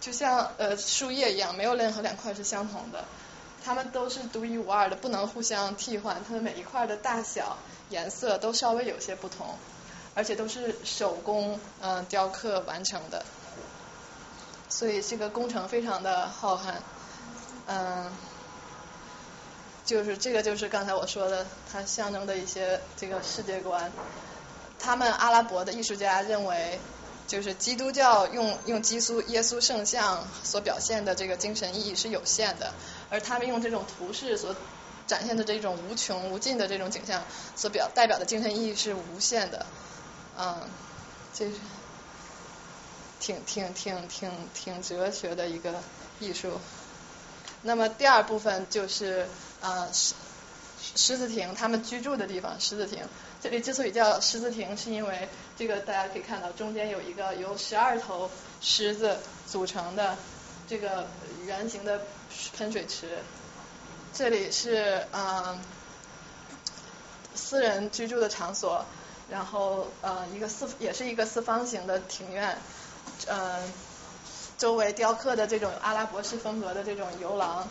就像呃树叶一样，没有任何两块是相同的，它们都是独一无二的，不能互相替换。它们每一块的大小、颜色都稍微有些不同，而且都是手工嗯雕刻完成的，所以这个工程非常的浩瀚。嗯，就是这个就是刚才我说的，它象征的一些这个世界观。他们阿拉伯的艺术家认为。就是基督教用用基督耶稣圣像所表现的这个精神意义是有限的，而他们用这种图式所展现的这种无穷无尽的这种景象所表代表的精神意义是无限的，嗯，这是挺挺挺挺挺哲学的一个艺术。那么第二部分就是啊狮狮子亭他们居住的地方狮子亭。这里之所以叫狮子亭，是因为这个大家可以看到，中间有一个由十二头狮子组成的这个圆形的喷水池。这里是嗯私人居住的场所，然后呃一个四也是一个四方形的庭院，嗯周围雕刻的这种阿拉伯式风格的这种游廊，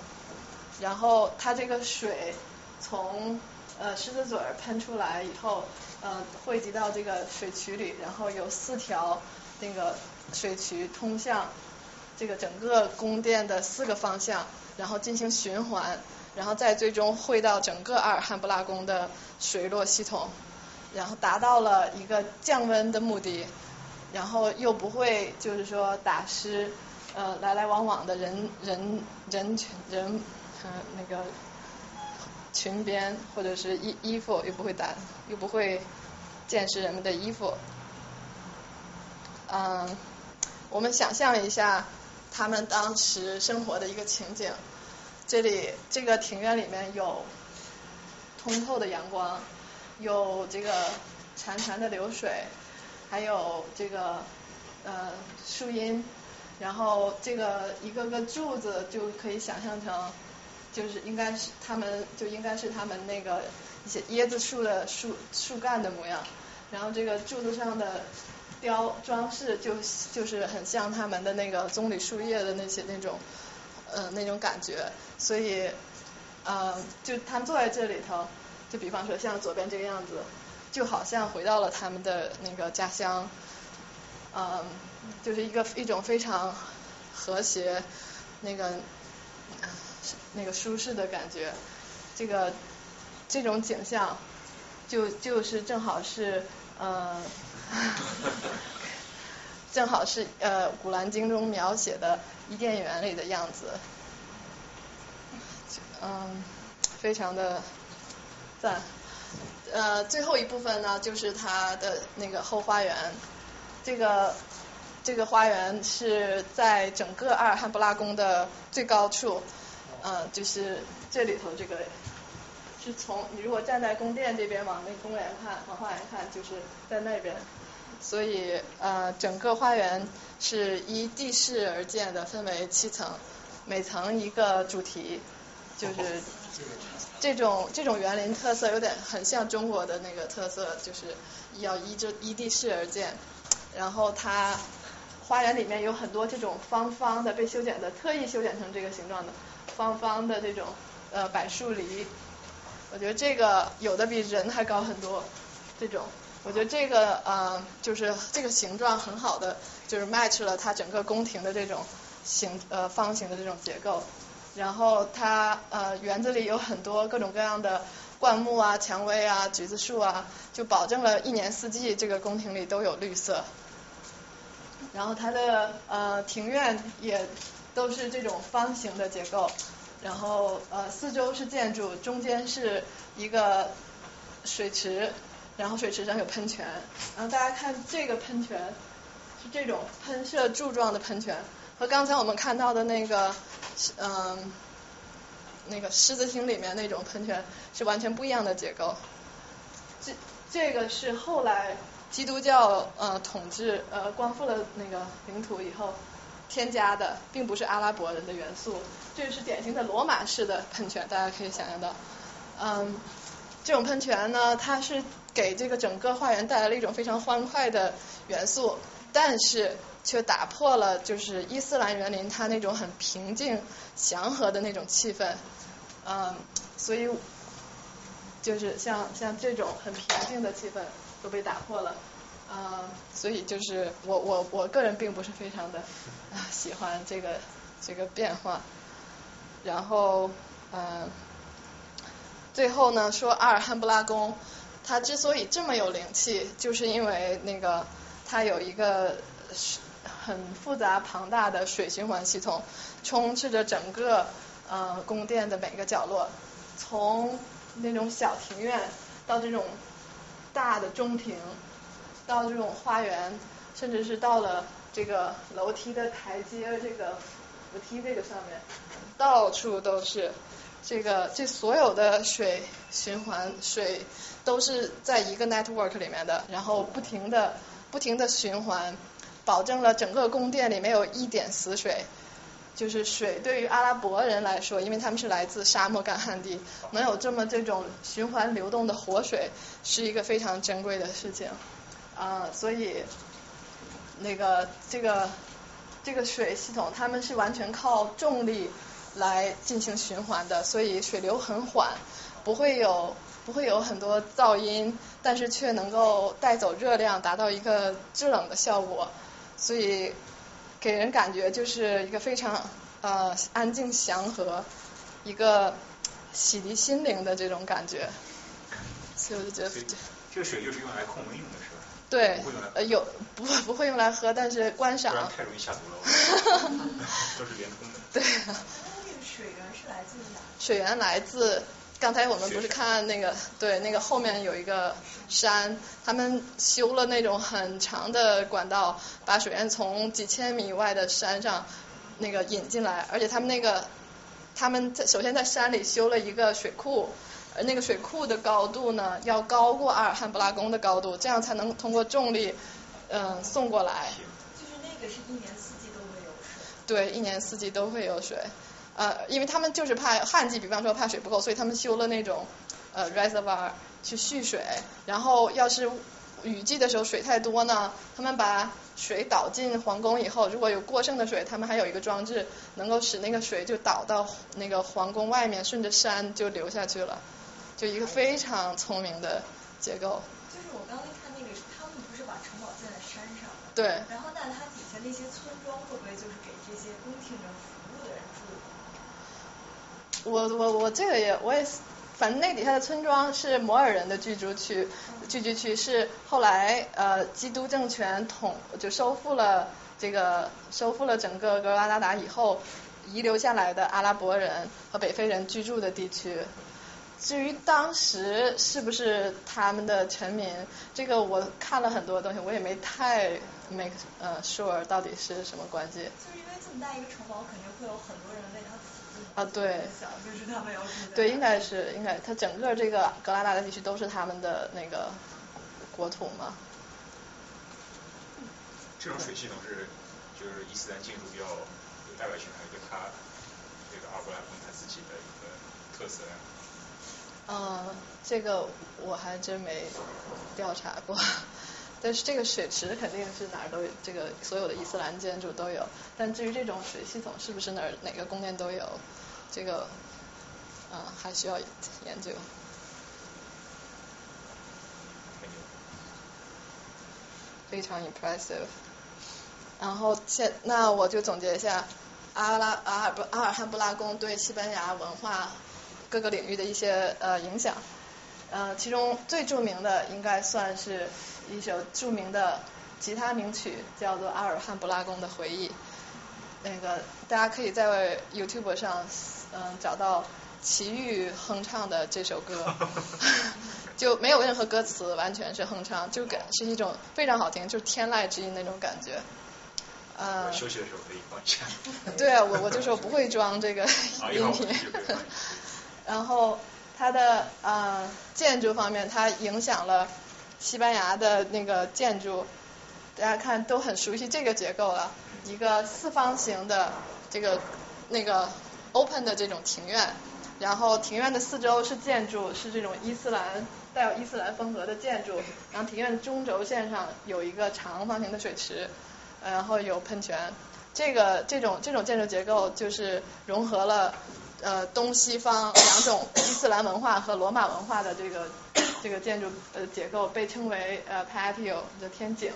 然后它这个水从呃，狮子嘴喷出来以后，呃，汇集到这个水渠里，然后有四条那个水渠通向这个整个宫殿的四个方向，然后进行循环，然后再最终汇到整个阿尔汉布拉宫的水落系统，然后达到了一个降温的目的，然后又不会就是说打湿呃来来往往的人人人群人呃那个。裙边或者是衣衣服又不会打，又不会溅湿人们的衣服。嗯，我们想象一下他们当时生活的一个情景。这里这个庭院里面有通透的阳光，有这个潺潺的流水，还有这个呃树荫，然后这个一个个柱子就可以想象成。就是应该是他们就应该是他们那个一些椰子树的树树干的模样，然后这个柱子上的雕装饰就就是很像他们的那个棕榈树叶的那些那种嗯那种感觉，所以呃就他们坐在这里头，就比方说像左边这个样子，就好像回到了他们的那个家乡，嗯就是一个一种非常和谐那个。那个舒适的感觉，这个这种景象就就是正好是呃，正好是呃《古兰经》中描写的伊甸园里的样子，嗯，非常的赞。呃，最后一部分呢，就是它的那个后花园，这个这个花园是在整个阿尔汉布拉宫的最高处，呃，就是这里头这个。是从你如果站在宫殿这边往那公园看，往花园看，就是在那边。所以呃，整个花园是依地势而建的，分为七层，每层一个主题，就是这种这种园林特色有点很像中国的那个特色，就是要依着依地势而建。然后它花园里面有很多这种方方的被修剪的，特意修剪成这个形状的方方的这种呃柏树篱。我觉得这个有的比人还高很多，这种，我觉得这个呃就是这个形状很好的，就是 match 了它整个宫廷的这种形呃方形的这种结构，然后它呃园子里有很多各种各样的灌木啊、蔷薇啊、橘子树啊，就保证了一年四季这个宫廷里都有绿色，然后它的呃庭院也都是这种方形的结构。然后呃四周是建筑，中间是一个水池，然后水池上有喷泉，然后大家看这个喷泉是这种喷射柱状的喷泉，和刚才我们看到的那个嗯那个狮子厅里面那种喷泉是完全不一样的结构。这这个是后来基督教呃统治呃光复了那个领土以后。添加的并不是阿拉伯人的元素，这是典型的罗马式的喷泉，大家可以想象到，嗯，这种喷泉呢，它是给这个整个花园带来了一种非常欢快的元素，但是却打破了就是伊斯兰园林它那种很平静祥和的那种气氛，嗯，所以就是像像这种很平静的气氛都被打破了。啊，所以就是我我我个人并不是非常的啊喜欢这个这个变化，然后嗯，最后呢说阿尔汉布拉宫，它之所以这么有灵气，就是因为那个它有一个很复杂庞大的水循环系统，充斥着整个呃宫殿的每个角落，从那种小庭院到这种大的中庭。到这种花园，甚至是到了这个楼梯的台阶，这个扶梯这个上面，到处都是这个这所有的水循环水都是在一个 network 里面的，然后不停的不停的循环，保证了整个宫殿里没有一点死水。就是水对于阿拉伯人来说，因为他们是来自沙漠干旱地，能有这么这种循环流动的活水，是一个非常珍贵的事情。啊，所以那个这个这个水系统，他们是完全靠重力来进行循环的，所以水流很缓，不会有不会有很多噪音，但是却能够带走热量，达到一个制冷的效果，所以给人感觉就是一个非常呃安静祥和，一个洗涤心灵的这种感觉，所以我就觉得这个水就是用来控温用的是吧？对，呃，有不不会用来喝，但是观赏。太容易下毒了。都是连通的。对。那个水源是来自哪？水源来自刚才我们不是看那个对那个后面有一个山，他们修了那种很长的管道，把水源从几千米以外的山上那个引进来，而且他们那个他们在首先在山里修了一个水库。而那个水库的高度呢，要高过阿尔汉布拉宫的高度，这样才能通过重力，嗯，送过来。就是那个是一年四季都会有水。对，一年四季都会有水，呃，因为他们就是怕旱季，比方说怕水不够，所以他们修了那种呃 reservoir 去蓄水，然后要是雨季的时候水太多呢，他们把水导进皇宫以后，如果有过剩的水，他们还有一个装置能够使那个水就导到那个皇宫外面，顺着山就流下去了。就一个非常聪明的结构。就是我刚才看那个，他们不是把城堡建在山上吗？对。然后，那它底下那些村庄会不会就是给这些宫廷人服务的人住？我我我这个也我也是反正那底下的村庄是摩尔人的居住区，聚居区是后来呃基督政权统就收复了这个收复了整个格拉纳达以后遗留下来的阿拉伯人和北非人居住的地区。至于当时是不是他们的臣民，这个我看了很多东西，我也没太 make 呃 sure 到底是什么关系。就是因为这么大一个城堡，肯定会有很多人为他服。啊，对。就是他们要对，应该是应该，它整个这个格拉纳达地区都是他们的那个国土嘛。这种水系统是就是伊斯兰建筑比较有代表性，还是就它这个阿布拉罕他自己的一个特色呀？嗯，这个我还真没调查过，但是这个水池肯定是哪儿都有，这个所有的伊斯兰建筑都有。但至于这种水系统是不是哪儿哪个宫殿都有，这个嗯还需要研究。非常 impressive。然后现那我就总结一下，阿拉阿尔不阿尔汉布拉宫对西班牙文化。各个领域的一些呃影响，呃，其中最著名的应该算是一首著名的吉他名曲，叫做《阿尔汉布拉宫的回忆》。那个大家可以在 YouTube 上嗯找到齐豫哼唱的这首歌，就没有任何歌词，完全是哼唱，就感是一种非常好听，就是天籁之音那种感觉。呃，休息的时候可以放一下。对啊，我我就说不会装这个音频。然后它的呃建筑方面，它影响了西班牙的那个建筑，大家看都很熟悉这个结构了，一个四方形的这个那个 open 的这种庭院，然后庭院的四周是建筑，是这种伊斯兰带有伊斯兰风格的建筑，然后庭院中轴线上有一个长方形的水池，然后有喷泉，这个这种这种建筑结构就是融合了。呃，东西方两种伊斯兰文化和罗马文化的这个这个建筑呃结构被称为呃 patio 的天井，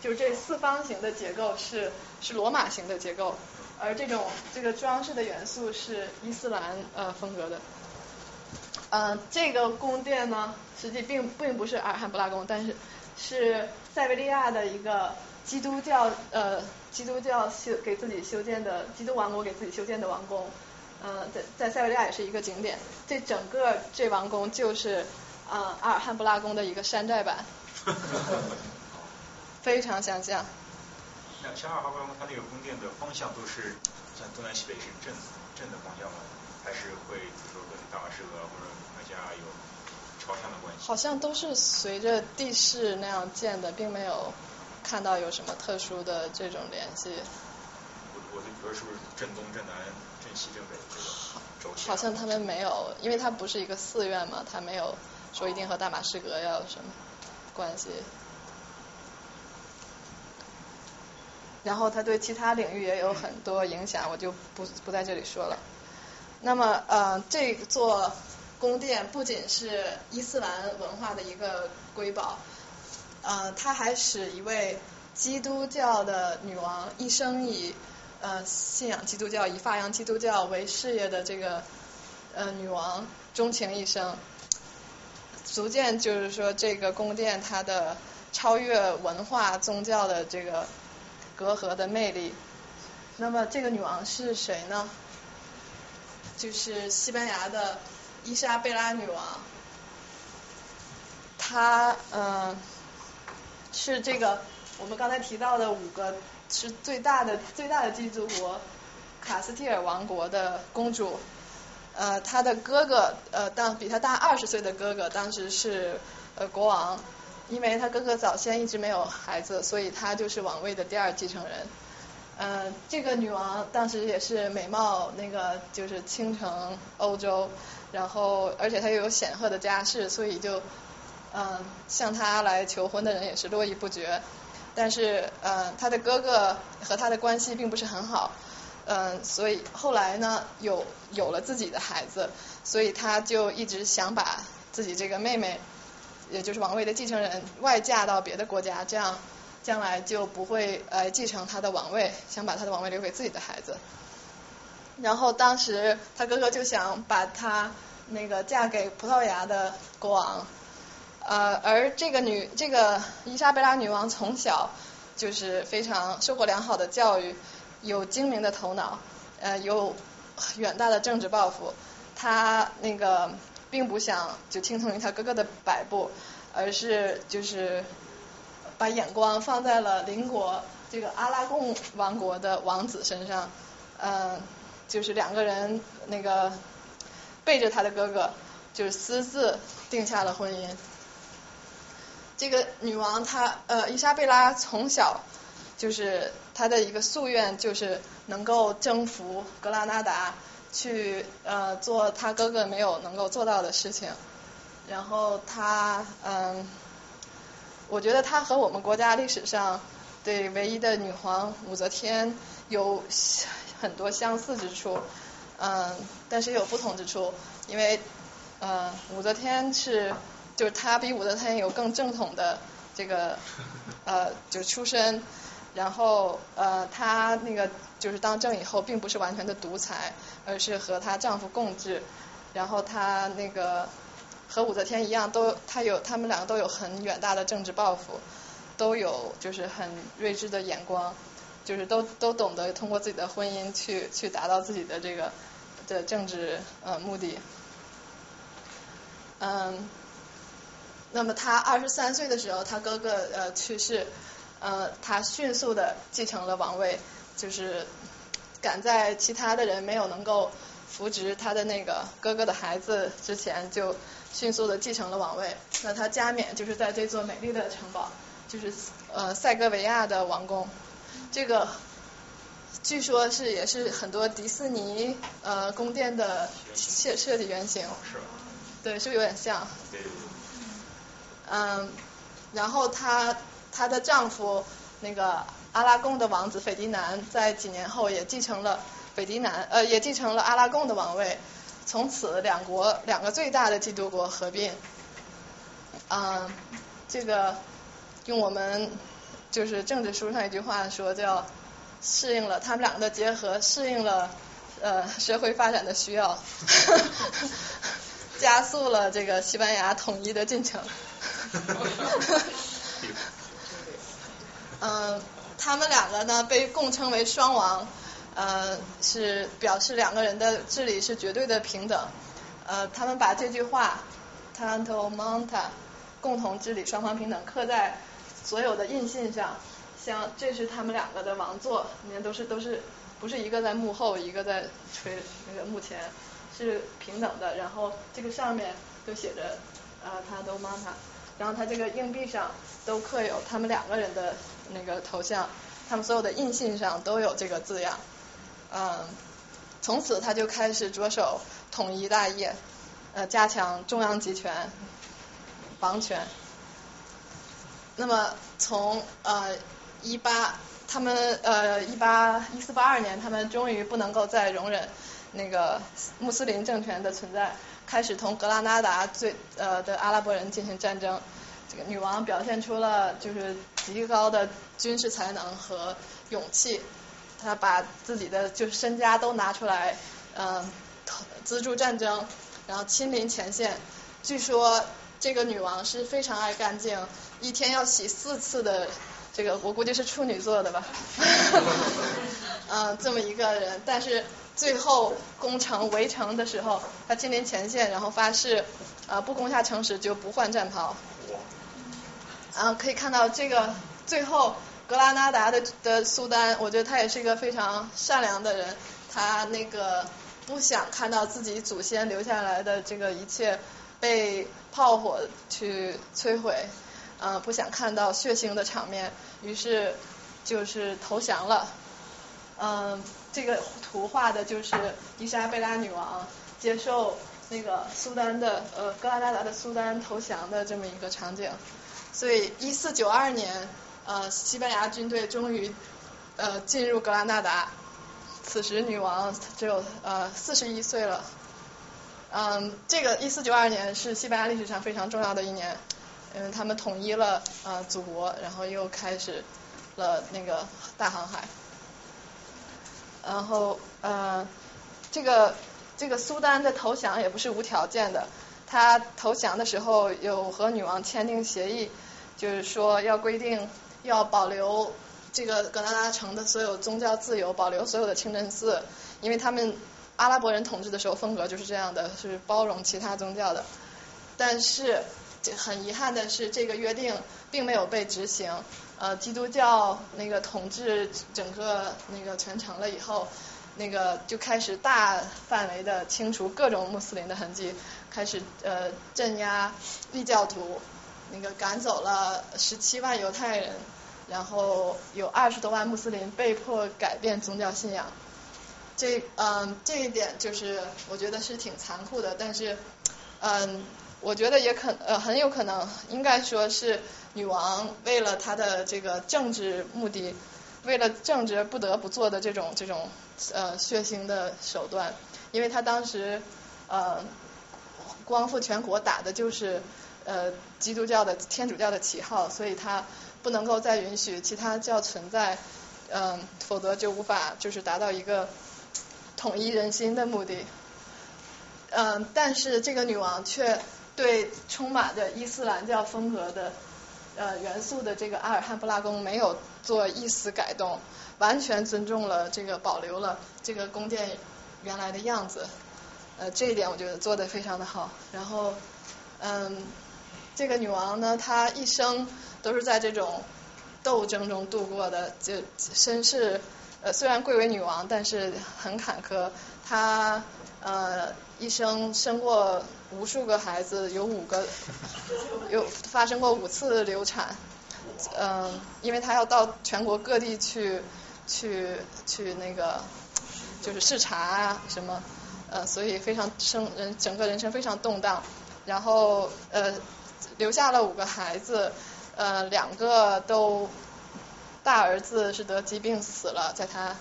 就是这四方形的结构是是罗马型的结构，而这种这个装饰的元素是伊斯兰呃风格的。嗯，这个宫殿呢，实际并并不是阿尔罕布拉宫，但是是塞维利亚的一个基督教呃基督教修给自己修建的基督王国给自己修建的王宫。嗯，在在塞维利亚也是一个景点。这整个这王宫就是啊阿尔汉布拉宫的一个山寨版，非常相像。那像阿尔汉布拉宫，它那个宫殿的方向都是像东南西北是正正的方向吗？还是会比如说跟大马士革或者麦加有朝向的关系？好像都是随着地势那样建的，并没有看到有什么特殊的这种联系。我我就觉得是不是正东正南？正西正北好像他们没有，因为它不是一个寺院嘛，它没有说一定和大马士革要有什么关系。然后它对其他领域也有很多影响，我就不不在这里说了。那么呃，这座宫殿不仅是伊斯兰文化的一个瑰宝，呃，它还使一位基督教的女王一生以呃，信仰基督教、以发扬基督教为事业的这个呃女王钟情一生，逐渐就是说这个宫殿它的超越文化宗教的这个隔阂的魅力。那么这个女王是谁呢？就是西班牙的伊莎贝拉女王，她嗯是这个我们刚才提到的五个。是最大的最大的基督国卡斯蒂尔王国的公主，呃，她的哥哥呃当比她大二十岁的哥哥当时是呃国王，因为他哥哥早先一直没有孩子，所以他就是王位的第二继承人。呃，这个女王当时也是美貌那个就是倾城欧洲，然后而且她又有显赫的家世，所以就嗯向她来求婚的人也是络绎不绝。但是，呃，他的哥哥和他的关系并不是很好，嗯，所以后来呢，有有了自己的孩子，所以他就一直想把自己这个妹妹，也就是王位的继承人外嫁到别的国家，这样将来就不会呃继承他的王位，想把他的王位留给自己的孩子。然后当时他哥哥就想把他那个嫁给葡萄牙的国王，呃，而这个女这个伊莎贝拉女王从小就是非常受过良好的教育，有精明的头脑，呃，有远大的政治抱负。他那个并不想就听从于他哥哥的摆布，而是就是把眼光放在了邻国这个阿拉贡王国的王子身上，嗯，就是两个人那个背着他的哥哥，就是私自定下了婚姻。这个女王她呃伊莎贝拉从小就是她的一个夙愿就是能够征服格拉纳达。去呃做他哥哥没有能够做到的事情，然后他嗯，我觉得他和我们国家历史上对唯一的女皇武则天有很多相似之处，嗯，但是也有不同之处，因为呃武则天是就是她比武则天有更正统的这个呃就出身，然后呃她那个就是当政以后并不是完全的独裁。而是和她丈夫共治，然后她那个和武则天一样，都她有他们两个都有很远大的政治抱负，都有就是很睿智的眼光，就是都都懂得通过自己的婚姻去去达到自己的这个的政治呃目的。嗯，那么她二十三岁的时候，她哥哥呃去世，呃，他迅速的继承了王位，就是。赶在其他的人没有能够扶植他的那个哥哥的孩子之前，就迅速的继承了王位。那他加冕就是在这座美丽的城堡，就是呃塞戈维亚的王宫。这个据说是也是很多迪士尼呃宫殿的设设计原型。是对，是不是有点像？嗯，然后她她的丈夫那个。阿拉贡的王子斐迪南在几年后也继承了斐迪南呃也继承了阿拉贡的王位，从此两国两个最大的基督国合并，嗯，这个用我们就是政治书上一句话说叫适应了他们两个的结合适应了呃社会发展的需要，加速了这个西班牙统一的进程，嗯。他们两个呢被共称为双王，呃，是表示两个人的治理是绝对的平等。呃，他们把这句话 “tanto monta”，共同治理，双方平等，刻在所有的印信上。像这是他们两个的王座，你看都是都是不是一个在幕后，一个在垂那个幕前，是平等的。然后这个上面就写着呃 “tanto monta”，然后它这个硬币上都刻有他们两个人的。那个头像，他们所有的印信上都有这个字样，嗯，从此他就开始着手统一大业，呃，加强中央集权、王权。那么从呃一八，他们呃一八一四八二年，他们终于不能够再容忍那个穆斯林政权的存在，开始同格拉纳达最呃的阿拉伯人进行战争。这个女王表现出了就是极高的军事才能和勇气，她把自己的就是身家都拿出来，嗯，资助战争，然后亲临前线。据说这个女王是非常爱干净，一天要洗四次的，这个我估计是处女座的吧，嗯，这么一个人。但是最后攻城围城的时候，他亲临前线，然后发誓，呃，不攻下城池就不换战袍。啊，可以看到这个最后格拉纳达的的苏丹，我觉得他也是一个非常善良的人，他那个不想看到自己祖先留下来的这个一切被炮火去摧毁，呃，不想看到血腥的场面，于是就是投降了。嗯，这个图画的就是伊莎贝拉女王接受那个苏丹的呃格拉纳达的苏丹投降的这么一个场景。所以，一四九二年，呃，西班牙军队终于呃进入格拉纳达。此时，女王只有呃四十一岁了。嗯，这个一四九二年是西班牙历史上非常重要的一年，因为他们统一了呃祖国，然后又开始了那个大航海。然后呃，这个。这个苏丹的投降也不是无条件的，他投降的时候有和女王签订协议，就是说要规定要保留这个格拉达城的所有宗教自由，保留所有的清真寺，因为他们阿拉伯人统治的时候风格就是这样的，是包容其他宗教的。但是很遗憾的是，这个约定并没有被执行。呃，基督教那个统治整个那个全城了以后，那个就开始大范围的清除各种穆斯林的痕迹，开始呃镇压异教徒，那个赶走了十七万犹太人，然后有二十多万穆斯林被迫改变宗教信仰。这嗯这一点就是我觉得是挺残酷的，但是嗯我觉得也可呃很有可能应该说是。女王为了她的这个政治目的，为了政治不得不做的这种这种呃血腥的手段，因为她当时呃光复全国打的就是呃基督教的天主教的旗号，所以她不能够再允许其他教存在，嗯，否则就无法就是达到一个统一人心的目的。嗯，但是这个女王却对充满着伊斯兰教风格的。呃，元素的这个阿尔汉布拉宫没有做一丝改动，完全尊重了这个，保留了这个宫殿原来的样子。呃，这一点我觉得做的非常的好。然后，嗯，这个女王呢，她一生都是在这种斗争中度过的，就身世呃虽然贵为女王，但是很坎坷。她一生生过。无数个孩子，有五个，有发生过五次流产，嗯，因为他要到全国各地去去去那个就是视察啊什么，呃，所以非常生人整个人生非常动荡，然后呃留下了五个孩子，呃两个都大儿子是得疾病死了，在他。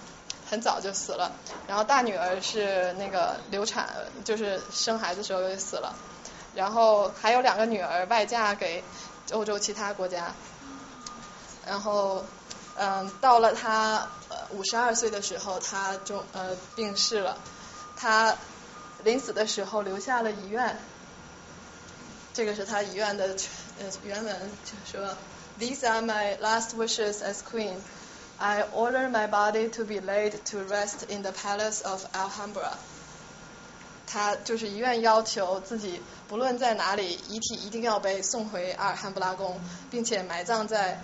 很早就死了，然后大女儿是那个流产，就是生孩子时候就死了，然后还有两个女儿外嫁给欧洲其他国家，然后嗯，到了他五十二岁的时候，她就呃病逝了，她临死的时候留下了遗愿，这个是他遗愿的呃原文，就说 These are my last wishes as queen. I order my body to be laid to rest in the palace of Alhambra。他就是遗愿要求自己不论在哪里，遗体一定要被送回阿尔汉布拉宫，并且埋葬在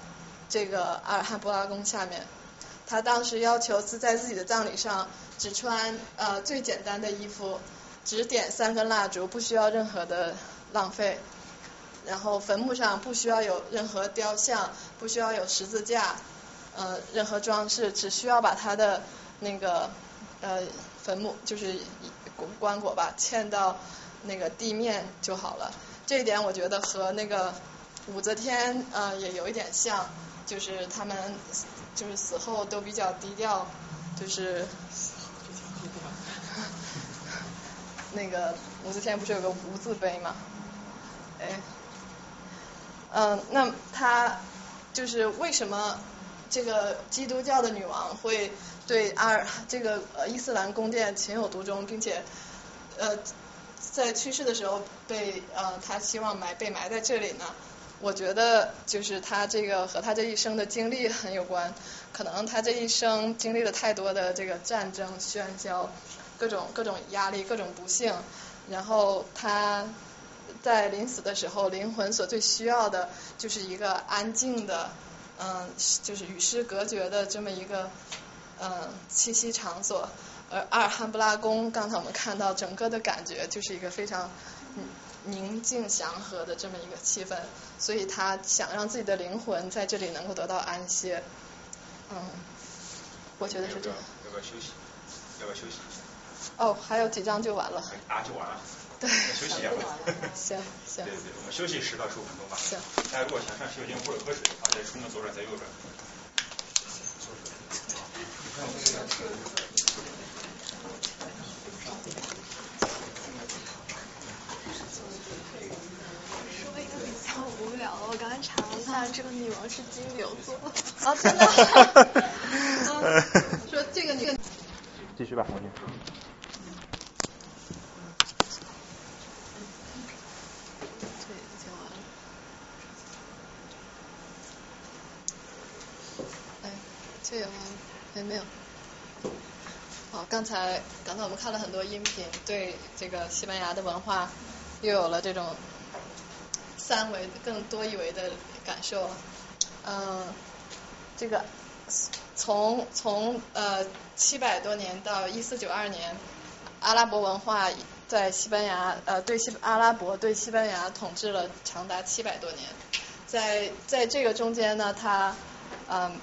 这个阿尔汉布拉宫下面。他当时要求是在自己的葬礼上只穿呃最简单的衣服，只点三根蜡烛，不需要任何的浪费。然后坟墓上不需要有任何雕像，不需要有十字架。呃，任何装饰只需要把他的那个呃坟墓就是棺椁吧嵌到那个地面就好了。这一点我觉得和那个武则天呃也有一点像，就是他们就是死后都比较低调，就是 那个武则天不是有个无字碑吗？哎，嗯，那他就是为什么？这个基督教的女王会对阿尔这个呃伊斯兰宫殿情有独钟，并且呃在去世的时候被呃她希望埋被埋在这里呢？我觉得就是她这个和她这一生的经历很有关，可能她这一生经历了太多的这个战争喧嚣，各种各种压力，各种不幸，然后他在临死的时候，灵魂所最需要的就是一个安静的。嗯，就是与世隔绝的这么一个嗯栖息场所，而阿尔汉布拉宫，刚才我们看到整个的感觉就是一个非常宁静祥和的这么一个气氛，所以他想让自己的灵魂在这里能够得到安歇。嗯，我觉得是这样。要不要休息？要不要休息？哦，还有几张就完了。啊，就完了。对，休息一下吧。行行。对对，我们休息十到十五分钟吧。行。大家如果想上洗手间或者喝水，的话，在出门左转，在右转。说一个比较无聊的，我刚才查了一下，这个女王是金牛座。啊，真的。说这个女。继续吧，王姐。可以吗？没有。好，刚才刚才我们看了很多音频，对这个西班牙的文化又有了这种三维更多一维的感受。嗯，这个从从呃七百多年到一四九二年，阿拉伯文化在西班牙呃对西阿拉伯对西班牙统治了长达七百多年，在在这个中间呢，它嗯。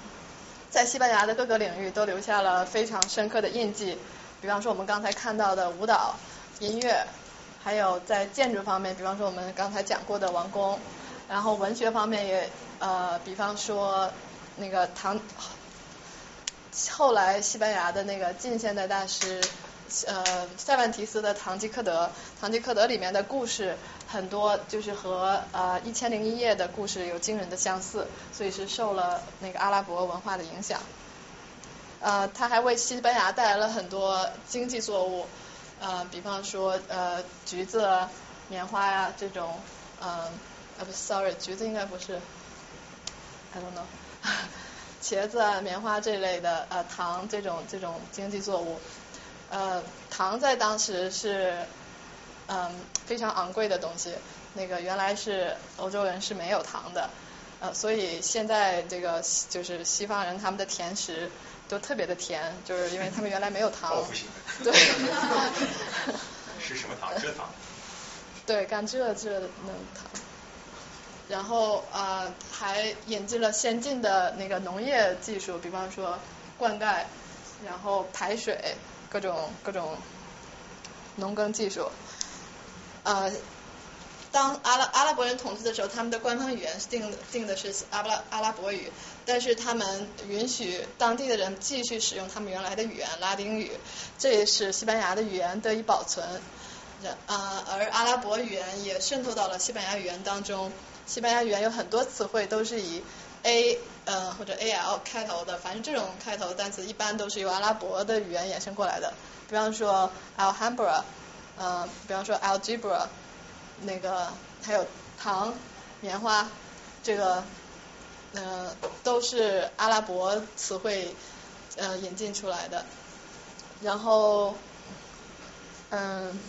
在西班牙的各个领域都留下了非常深刻的印记，比方说我们刚才看到的舞蹈、音乐，还有在建筑方面，比方说我们刚才讲过的王宫，然后文学方面也呃，比方说那个唐，后来西班牙的那个近现代大师。呃，塞万提斯的《堂吉诃德》，《堂吉诃德》里面的故事很多，就是和呃《一千零一夜》的故事有惊人的相似，所以是受了那个阿拉伯文化的影响。呃，他还为西班牙带来了很多经济作物，呃，比方说呃橘子、棉花呀这种，嗯，啊不，sorry，橘子应该不是，I don't know，茄子、啊棉花这类的呃糖这种这种经济作物。呃，糖在当时是嗯非常昂贵的东西，那个原来是欧洲人是没有糖的，呃，所以现在这个就是西方人他们的甜食都特别的甜，就是因为他们原来没有糖。对。是什么糖？蔗糖。对，甘蔗蔗的那种糖。然后啊，还引进了先进的那个农业技术，比方说灌溉，然后排水。各种各种农耕技术，呃，当阿拉阿拉伯人统治的时候，他们的官方语言是定定的是阿拉阿拉伯语，但是他们允许当地的人继续使用他们原来的语言拉丁语，这也使西班牙的语言得以保存。啊，而阿拉伯语言也渗透到了西班牙语言当中，西班牙语言有很多词汇都是以 A。呃，或者 A L 开头的，反正这种开头的单词一般都是由阿拉伯的语言衍生过来的。比方说 Alhambra，呃，比方说 Algebra，那个还有糖、棉花，这个呃都是阿拉伯词汇呃引进出来的。然后嗯。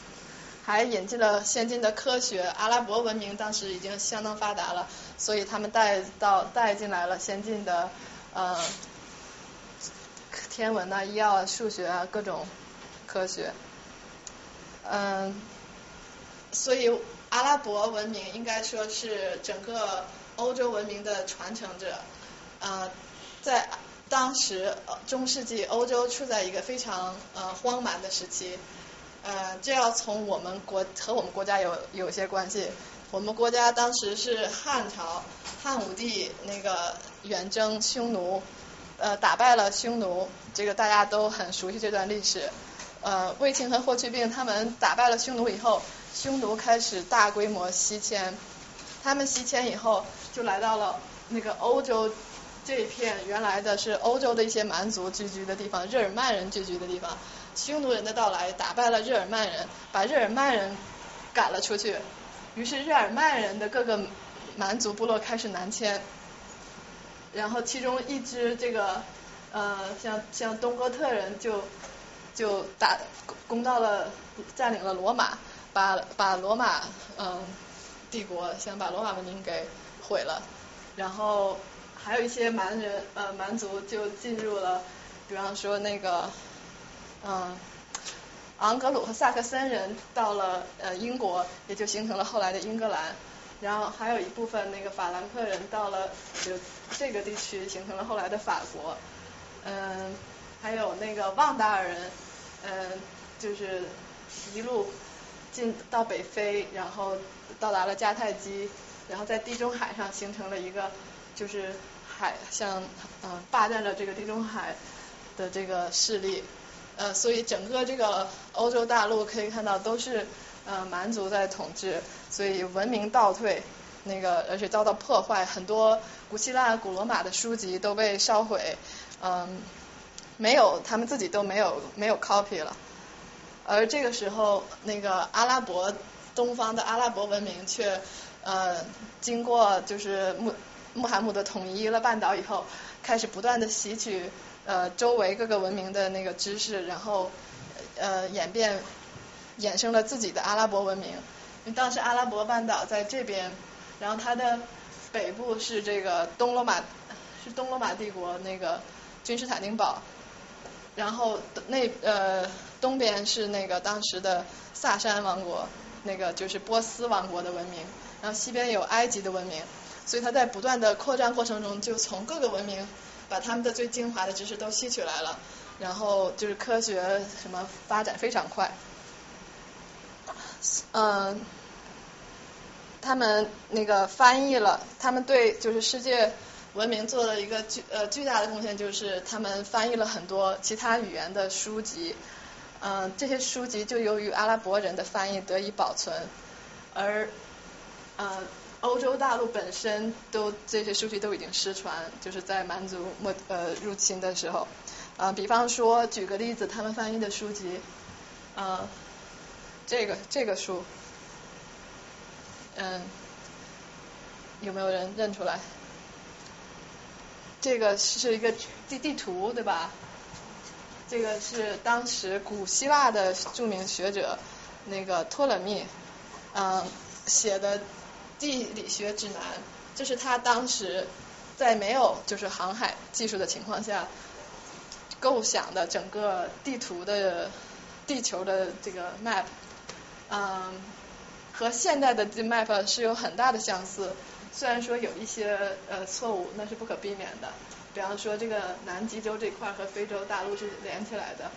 还引进了先进的科学，阿拉伯文明当时已经相当发达了，所以他们带到带进来了先进的呃天文啊、医药、数学啊各种科学，嗯，所以阿拉伯文明应该说是整个欧洲文明的传承者，呃，在当时中世纪欧洲处在一个非常呃荒蛮的时期。呃，这要从我们国和我们国家有有些关系。我们国家当时是汉朝，汉武帝那个远征匈奴，呃，打败了匈奴，这个大家都很熟悉这段历史。呃，卫青和霍去病他们打败了匈奴以后，匈奴开始大规模西迁，他们西迁以后就来到了那个欧洲这一片原来的是欧洲的一些蛮族聚居的地方，日耳曼人聚居的地方。匈奴人的到来打败了日耳曼人，把日耳曼人赶了出去。于是日耳曼人的各个蛮族部落开始南迁。然后其中一支这个呃像像东哥特人就就打攻到了占领了罗马，把把罗马嗯帝国先把罗马文明给毁了。然后还有一些蛮人呃蛮族就进入了，比方说那个。嗯，昂格鲁和萨克森人到了呃英国，也就形成了后来的英格兰。然后还有一部分那个法兰克人到了就这个地区，形成了后来的法国。嗯，还有那个旺达尔人，嗯，就是一路进到北非，然后到达了迦太基，然后在地中海上形成了一个就是海像嗯霸占了这个地中海的这个势力。呃，所以整个这个欧洲大陆可以看到都是呃蛮族在统治，所以文明倒退，那个而且遭到破坏，很多古希腊、古罗马的书籍都被烧毁，嗯，没有他们自己都没有没有 copy 了，而这个时候那个阿拉伯东方的阿拉伯文明却呃经过就是穆穆罕默德统一了半岛以后，开始不断的吸取。呃周围各个文明的那个知识，然后呃演变衍生了自己的阿拉伯文明。因为当时阿拉伯半岛在这边，然后它的北部是这个东罗马是东罗马帝国那个君士坦丁堡，然后那呃东边是那个当时的萨珊王国，那个就是波斯王国的文明，然后西边有埃及的文明。所以他在不断的扩张过程中，就从各个文明把他们的最精华的知识都吸取来了，然后就是科学什么发展非常快。嗯，他们那个翻译了，他们对就是世界文明做了一个巨呃巨大的贡献，就是他们翻译了很多其他语言的书籍。嗯，这些书籍就由于阿拉伯人的翻译得以保存，而呃。欧洲大陆本身都这些书籍都已经失传，就是在蛮族没呃入侵的时候，啊，比方说举个例子，他们翻译的书籍，啊，这个这个书，嗯，有没有人认出来？这个是一个地地图对吧？这个是当时古希腊的著名学者那个托勒密，嗯，写的。地理学指南，这是他当时在没有就是航海技术的情况下构想的整个地图的地球的这个 map，嗯，和现代的 map 是有很大的相似，虽然说有一些呃错误，那是不可避免的。比方说这个南极洲这块和非洲大陆是连起来的，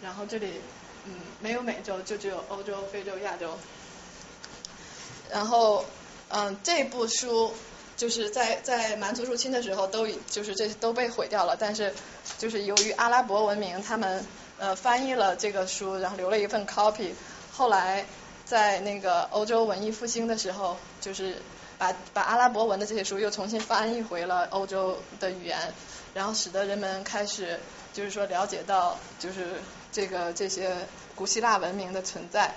然后这里嗯没有美洲，就只有欧洲、非洲、亚洲，然后。嗯，这部书就是在在蛮族入侵的时候都就是这都被毁掉了，但是就是由于阿拉伯文明他们呃翻译了这个书，然后留了一份 copy，后来在那个欧洲文艺复兴的时候，就是把把阿拉伯文的这些书又重新翻译回了欧洲的语言，然后使得人们开始就是说了解到就是这个这些古希腊文明的存在。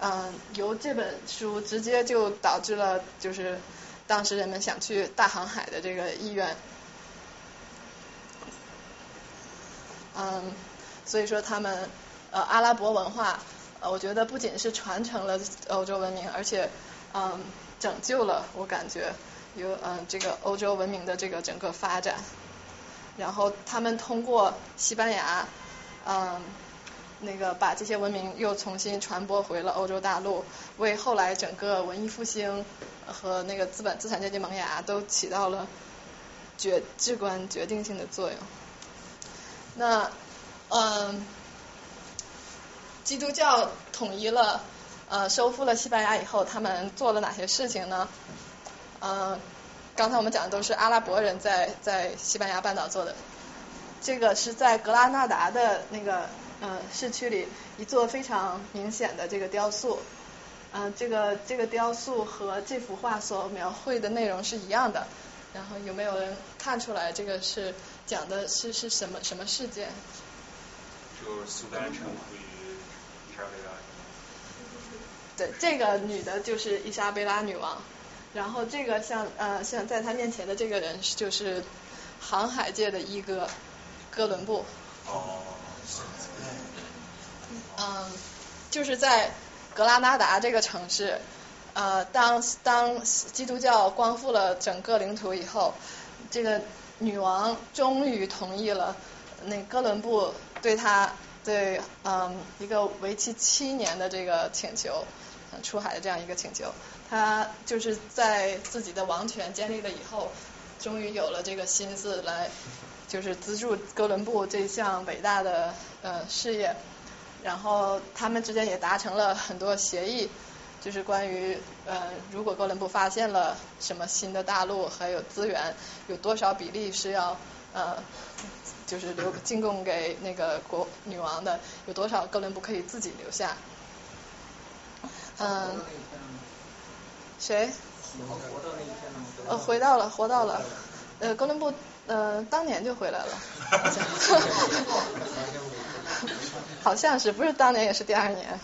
嗯，由这本书直接就导致了，就是当时人们想去大航海的这个意愿。嗯，所以说他们呃阿拉伯文化，呃我觉得不仅是传承了欧洲文明，而且嗯拯救了我感觉有嗯这个欧洲文明的这个整个发展。然后他们通过西班牙，嗯。那个把这些文明又重新传播回了欧洲大陆，为后来整个文艺复兴和那个资本资产阶级萌芽都起到了决至关决定性的作用。那嗯，基督教统一了呃收复了西班牙以后，他们做了哪些事情呢？呃，刚才我们讲的都是阿拉伯人在在西班牙半岛做的，这个是在格拉纳达的那个。呃，市区里一座非常明显的这个雕塑，嗯，这个这个雕塑和这幅画所描绘的内容是一样的。然后有没有人看出来这个是讲的是是什么什么事件？就是苏丹臣与伊莎贝拉。对，这个女的就是伊莎贝拉女王。然后这个像呃像在她面前的这个人就是航海界的一哥哥伦布。哦。嗯，就是在格拉纳达这个城市，呃，当当基督教光复了整个领土以后，这个女王终于同意了那哥伦布对她对嗯一个为期七年的这个请求，出海的这样一个请求。他就是在自己的王权建立了以后，终于有了这个心思来，就是资助哥伦布这项伟大的呃事业。然后他们之间也达成了很多协议，就是关于呃，如果哥伦布发现了什么新的大陆还有资源，有多少比例是要呃，就是留进贡给那个国女王的，有多少哥伦布可以自己留下。嗯。谁？呃，回到了，活到了。呃，哥伦布呃当年就回来了。好像是，不是当年也是第二年，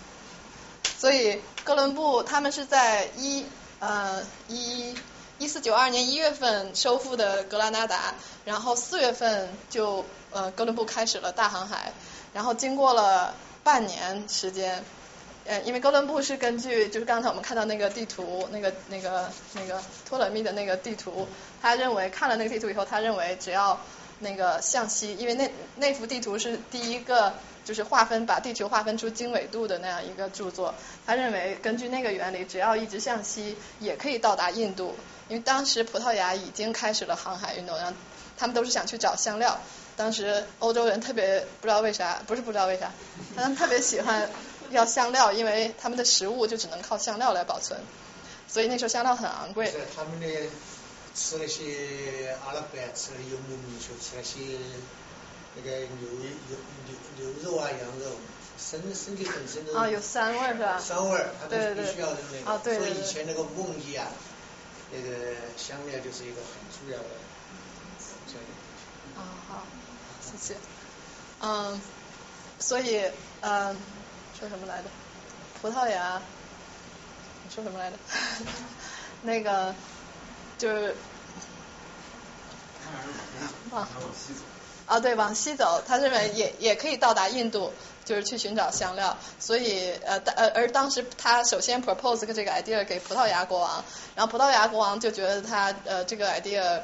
所以哥伦布他们是在一呃一一四九二年一月份收复的格拉纳达，然后四月份就呃哥伦布开始了大航海，然后经过了半年时间，呃因为哥伦布是根据就是刚才我们看到那个地图，那个那个那个托勒密的那个地图，他认为看了那个地图以后，他认为只要那个向西，因为那那幅地图是第一个就是划分把地球划分出经纬度的那样一个著作，他认为根据那个原理，只要一直向西也可以到达印度。因为当时葡萄牙已经开始了航海运动，然后他们都是想去找香料。当时欧洲人特别不知道为啥，不是不知道为啥，他们特别喜欢要香料，因为他们的食物就只能靠香料来保存，所以那时候香料很昂贵。他们的吃那些阿拉伯吃的游牧民族吃那些那个牛牛牛牛肉啊羊肉，身身体本身都啊有膻味是吧？膻味，他们必须要用那个，所以以前那个梦遗啊。那个香料就是一个很重要的啊好，谢谢。嗯，所以嗯，说什么来着？葡萄牙，你说什么来着？那个就是啊，往西走。啊，对，往西走，他认为也也可以到达印度。就是去寻找香料，所以呃呃而当时他首先 propose 这个 idea 给葡萄牙国王，然后葡萄牙国王就觉得他呃这个 idea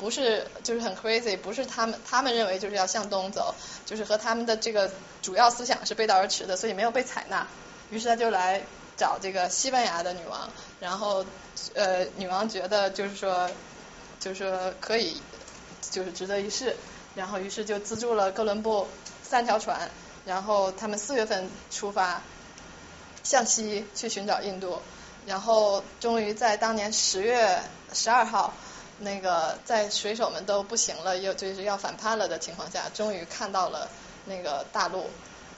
不是就是很 crazy，不是他们他们认为就是要向东走，就是和他们的这个主要思想是背道而驰的，所以没有被采纳。于是他就来找这个西班牙的女王，然后呃女王觉得就是说就是说可以就是值得一试，然后于是就资助了哥伦布三条船。然后他们四月份出发，向西去寻找印度，然后终于在当年十月十二号，那个在水手们都不行了，又就是要反叛了的情况下，终于看到了那个大陆。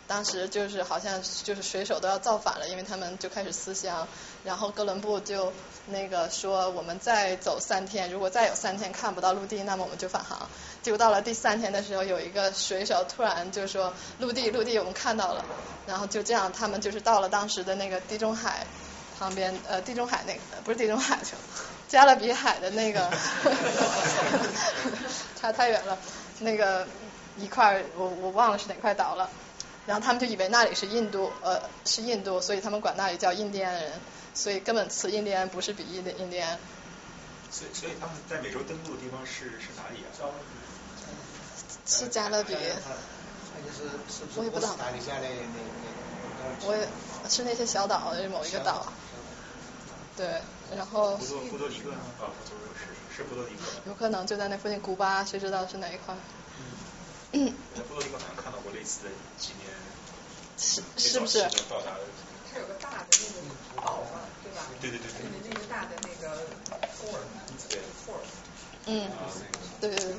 当时就是好像就是水手都要造反了，因为他们就开始思乡。然后哥伦布就那个说，我们再走三天，如果再有三天看不到陆地，那么我们就返航。结果到了第三天的时候，有一个水手突然就说，陆地，陆地，我们看到了。然后就这样，他们就是到了当时的那个地中海旁边，呃，地中海那个不是地中海去了，加勒比海的那个，差太远了，那个一块，我我忘了是哪块岛了。然后他们就以为那里是印度，呃，是印度，所以他们管那里叫印第安人，所以根本词印第安不是比印的印第安。所以，所以他们在美洲登陆的地方是是哪里啊？是加勒比。我也不知道。我也是那些小岛的某一个岛。对，然后。波多波多黎各啊，不是是波多黎各。有可能就在那附近，古巴谁知道是哪一块？嗯，在波多黎各好像看到过类似的纪念，是是不是？它有个大的那个岛嘛，对吧？对对对对。那个大的那个 fort，对 fort。嗯，对对对。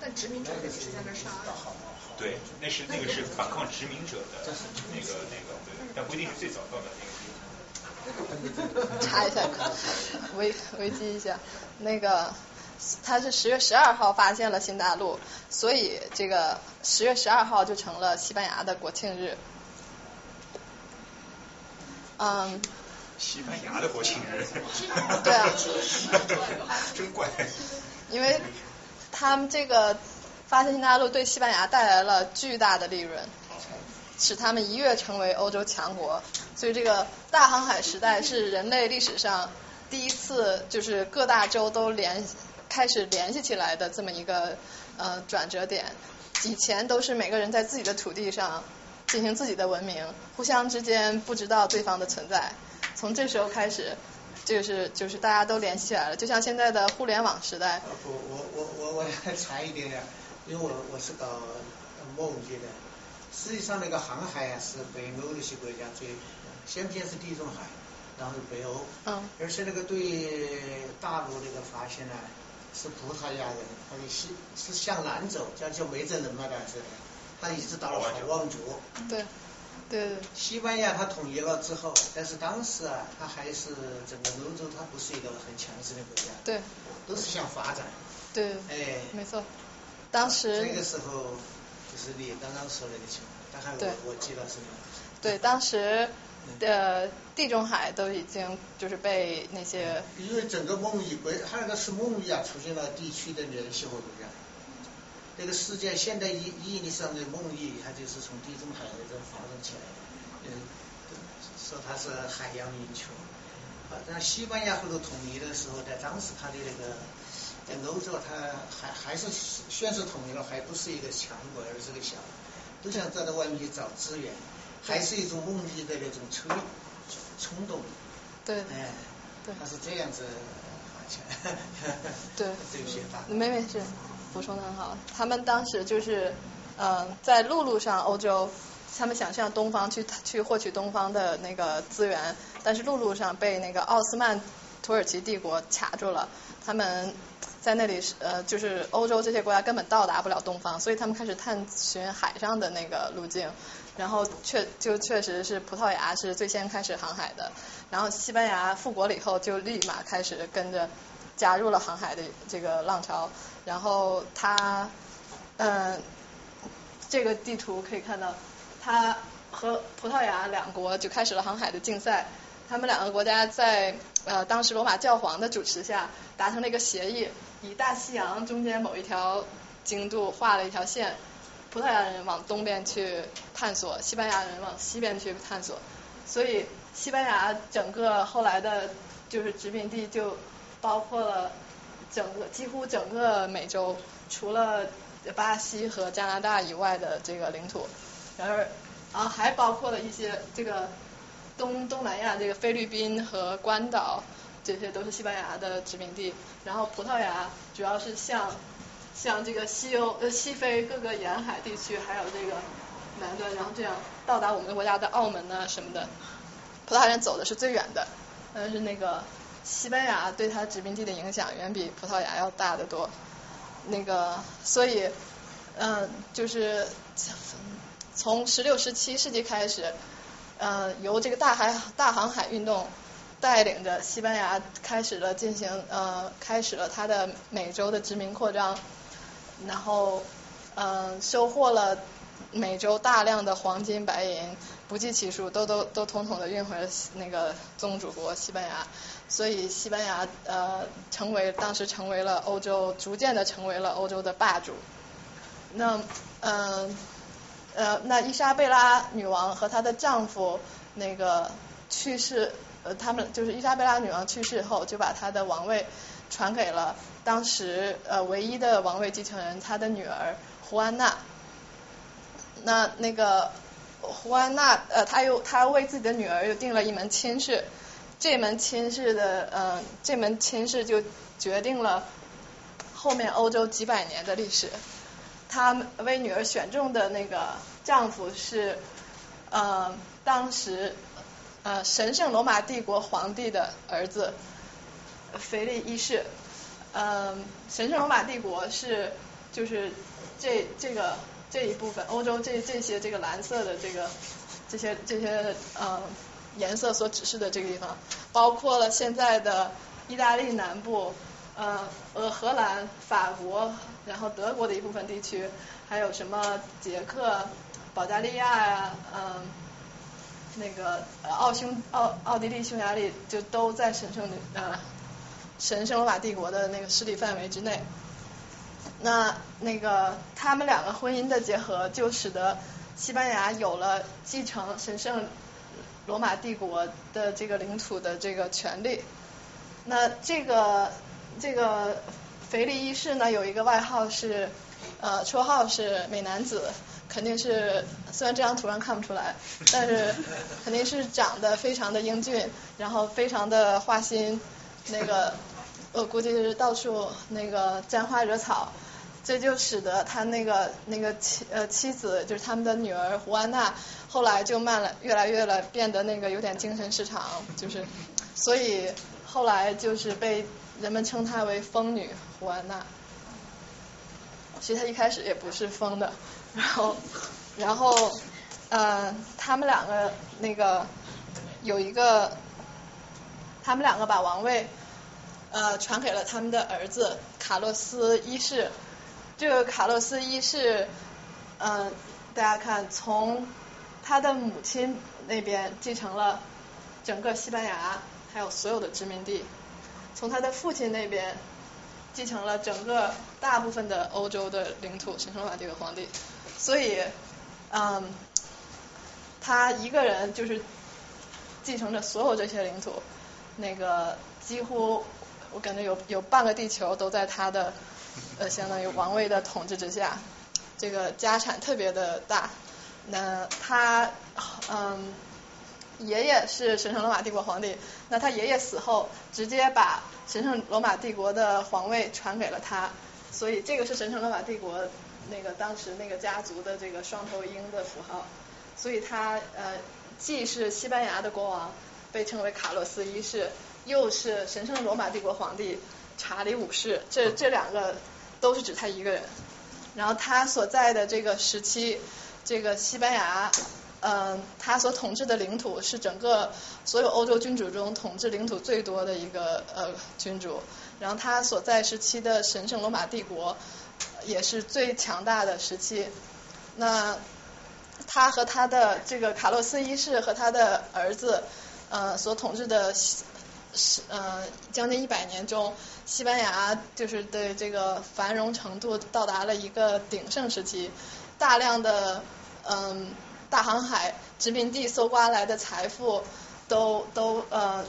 但殖民者也是在那杀的。对，那是那个是反抗殖民者的那个那个，对，但不一定是最早到的那个。查一下，维维基一下，那个。他是十月十二号发现了新大陆，所以这个十月十二号就成了西班牙的国庆日。嗯。西班牙的国庆日。对啊。真怪。因为他们这个发现新大陆对西班牙带来了巨大的利润，使他们一跃成为欧洲强国。所以这个大航海时代是人类历史上第一次，就是各大洲都联。开始联系起来的这么一个呃转折点，以前都是每个人在自己的土地上进行自己的文明，互相之间不知道对方的存在。从这时候开始，就是就是大家都联系起来了，就像现在的互联网时代。我，我我我我还 差一点点，因为我我是搞梦界的，实际上那个航海啊是北欧那些国家最，先天是地中海，然后是北欧，嗯，而且那个对大陆那个发现呢。是葡萄牙人，他的西是向南走，叫叫梅镇人嘛，但是，他一直到了海望族。对，对。西班牙他统一了之后，但是当时啊，他还是整个欧洲，他不是一个很强势的国家。对。都是想发展。对。哎。没错。当时。那个时候，就是你刚刚说那个情况，大概我我记得是。对，当时的地中海都已经就是被那些。因为整个梦遗归，它那个是梦遗啊，出现了地区的联系和不一样。这个世界现代意意义上的梦遗，它就是从地中海那种发展起来的，嗯，说它是海洋民族。啊，但西班牙后头统一的时候，在当时它的那个在欧洲，它还还是宣誓统一了，还不是一个强国，而是个小，都想站在外面去找资源，还是一种梦遗的那种冲冲动。对。哎，对。它是这样子。对。这些法。没没事，补充的很好。他们当时就是嗯，在陆路上欧洲。他们想向东方去去获取东方的那个资源，但是陆路上被那个奥斯曼土耳其帝国卡住了。他们在那里是呃，就是欧洲这些国家根本到达不了东方，所以他们开始探寻海上的那个路径。然后确就确实是葡萄牙是最先开始航海的，然后西班牙复国了以后就立马开始跟着加入了航海的这个浪潮。然后他嗯，这个地图可以看到。他和葡萄牙两国就开始了航海的竞赛，他们两个国家在呃当时罗马教皇的主持下达成了一个协议，以大西洋中间某一条经度画了一条线，葡萄牙人往东边去探索，西班牙人往西边去探索，所以西班牙整个后来的就是殖民地就包括了整个几乎整个美洲，除了巴西和加拿大以外的这个领土。然而，啊，还包括了一些这个东东南亚这个菲律宾和关岛，这些都是西班牙的殖民地。然后葡萄牙主要是向向这个西欧呃西非各个沿海地区，还有这个南端，然后这样到达我们国家的澳门呐什么的。葡萄牙人走的是最远的，但是那个西班牙对他殖民地的影响远比葡萄牙要大得多。那个所以嗯就是。从十六、十七世纪开始，呃，由这个大海大航海运动带领着西班牙开始了进行呃，开始了它的美洲的殖民扩张，然后嗯，收获了美洲大量的黄金、白银，不计其数，都都都统统的运回了那个宗主国西班牙，所以西班牙呃，成为当时成为了欧洲，逐渐的成为了欧洲的霸主。那嗯。呃，呃那伊莎贝拉女王和她的丈夫那个去世，呃，他们就是伊莎贝拉女王去世后，就把她的王位传给了当时呃唯一的王位继承人，她的女儿胡安娜。那那个胡安娜，呃，她又她为自己的女儿又定了一门亲事，这门亲事的，呃，这门亲事就决定了后面欧洲几百年的历史。她为女儿选中的那个丈夫是呃当时呃神圣罗马帝国皇帝的儿子腓力一世。嗯，神圣罗马帝国是就是这这个这一部分欧洲这这些这个蓝色的这个这些这些呃颜色所指示的这个地方，包括了现在的意大利南部。呃，呃，荷兰、法国，然后德国的一部分地区，还有什么捷克、保加利亚呀，嗯，那个奥匈、奥奥地利、匈牙利，就都在神圣呃神圣罗马帝国的那个势力范围之内。那那个他们两个婚姻的结合，就使得西班牙有了继承神圣罗马帝国的这个领土的这个权利。那这个。这个腓力一世呢，有一个外号是，呃，绰号是美男子，肯定是虽然这张图上看不出来，但是肯定是长得非常的英俊，然后非常的花心，那个我估计就是到处那个沾花惹草，这就使得他那个那个妻呃妻子就是他们的女儿胡安娜，后来就慢了越来越了变得那个有点精神失常，就是所以后来就是被。人们称她为疯女胡安娜，其实她一开始也不是疯的，然后，然后，呃，他们两个那个有一个，他们两个把王位呃传给了他们的儿子卡洛斯一世，这个卡洛斯一世，嗯，大家看从他的母亲那边继承了整个西班牙，还有所有的殖民地。从他的父亲那边继承了整个大部分的欧洲的领土，神圣罗马帝国皇帝。所以，嗯，他一个人就是继承着所有这些领土，那个几乎我感觉有有半个地球都在他的呃相当于王位的统治之下，这个家产特别的大。那他嗯。爷爷是神圣罗马帝国皇帝，那他爷爷死后，直接把神圣罗马帝国的皇位传给了他，所以这个是神圣罗马帝国那个当时那个家族的这个双头鹰的符号，所以他呃既是西班牙的国王，被称为卡洛斯一世，又是神圣罗马帝国皇帝查理五世，这这两个都是指他一个人，然后他所在的这个时期，这个西班牙。嗯，他所统治的领土是整个所有欧洲君主中统治领土最多的一个呃君主，然后他所在时期的神圣罗马帝国也是最强大的时期。那他和他的这个卡洛斯一世和他的儿子呃所统治的是呃将近一百年中，西班牙就是对这个繁荣程度到达了一个鼎盛时期，大量的嗯。大航海殖民地搜刮来的财富都都呃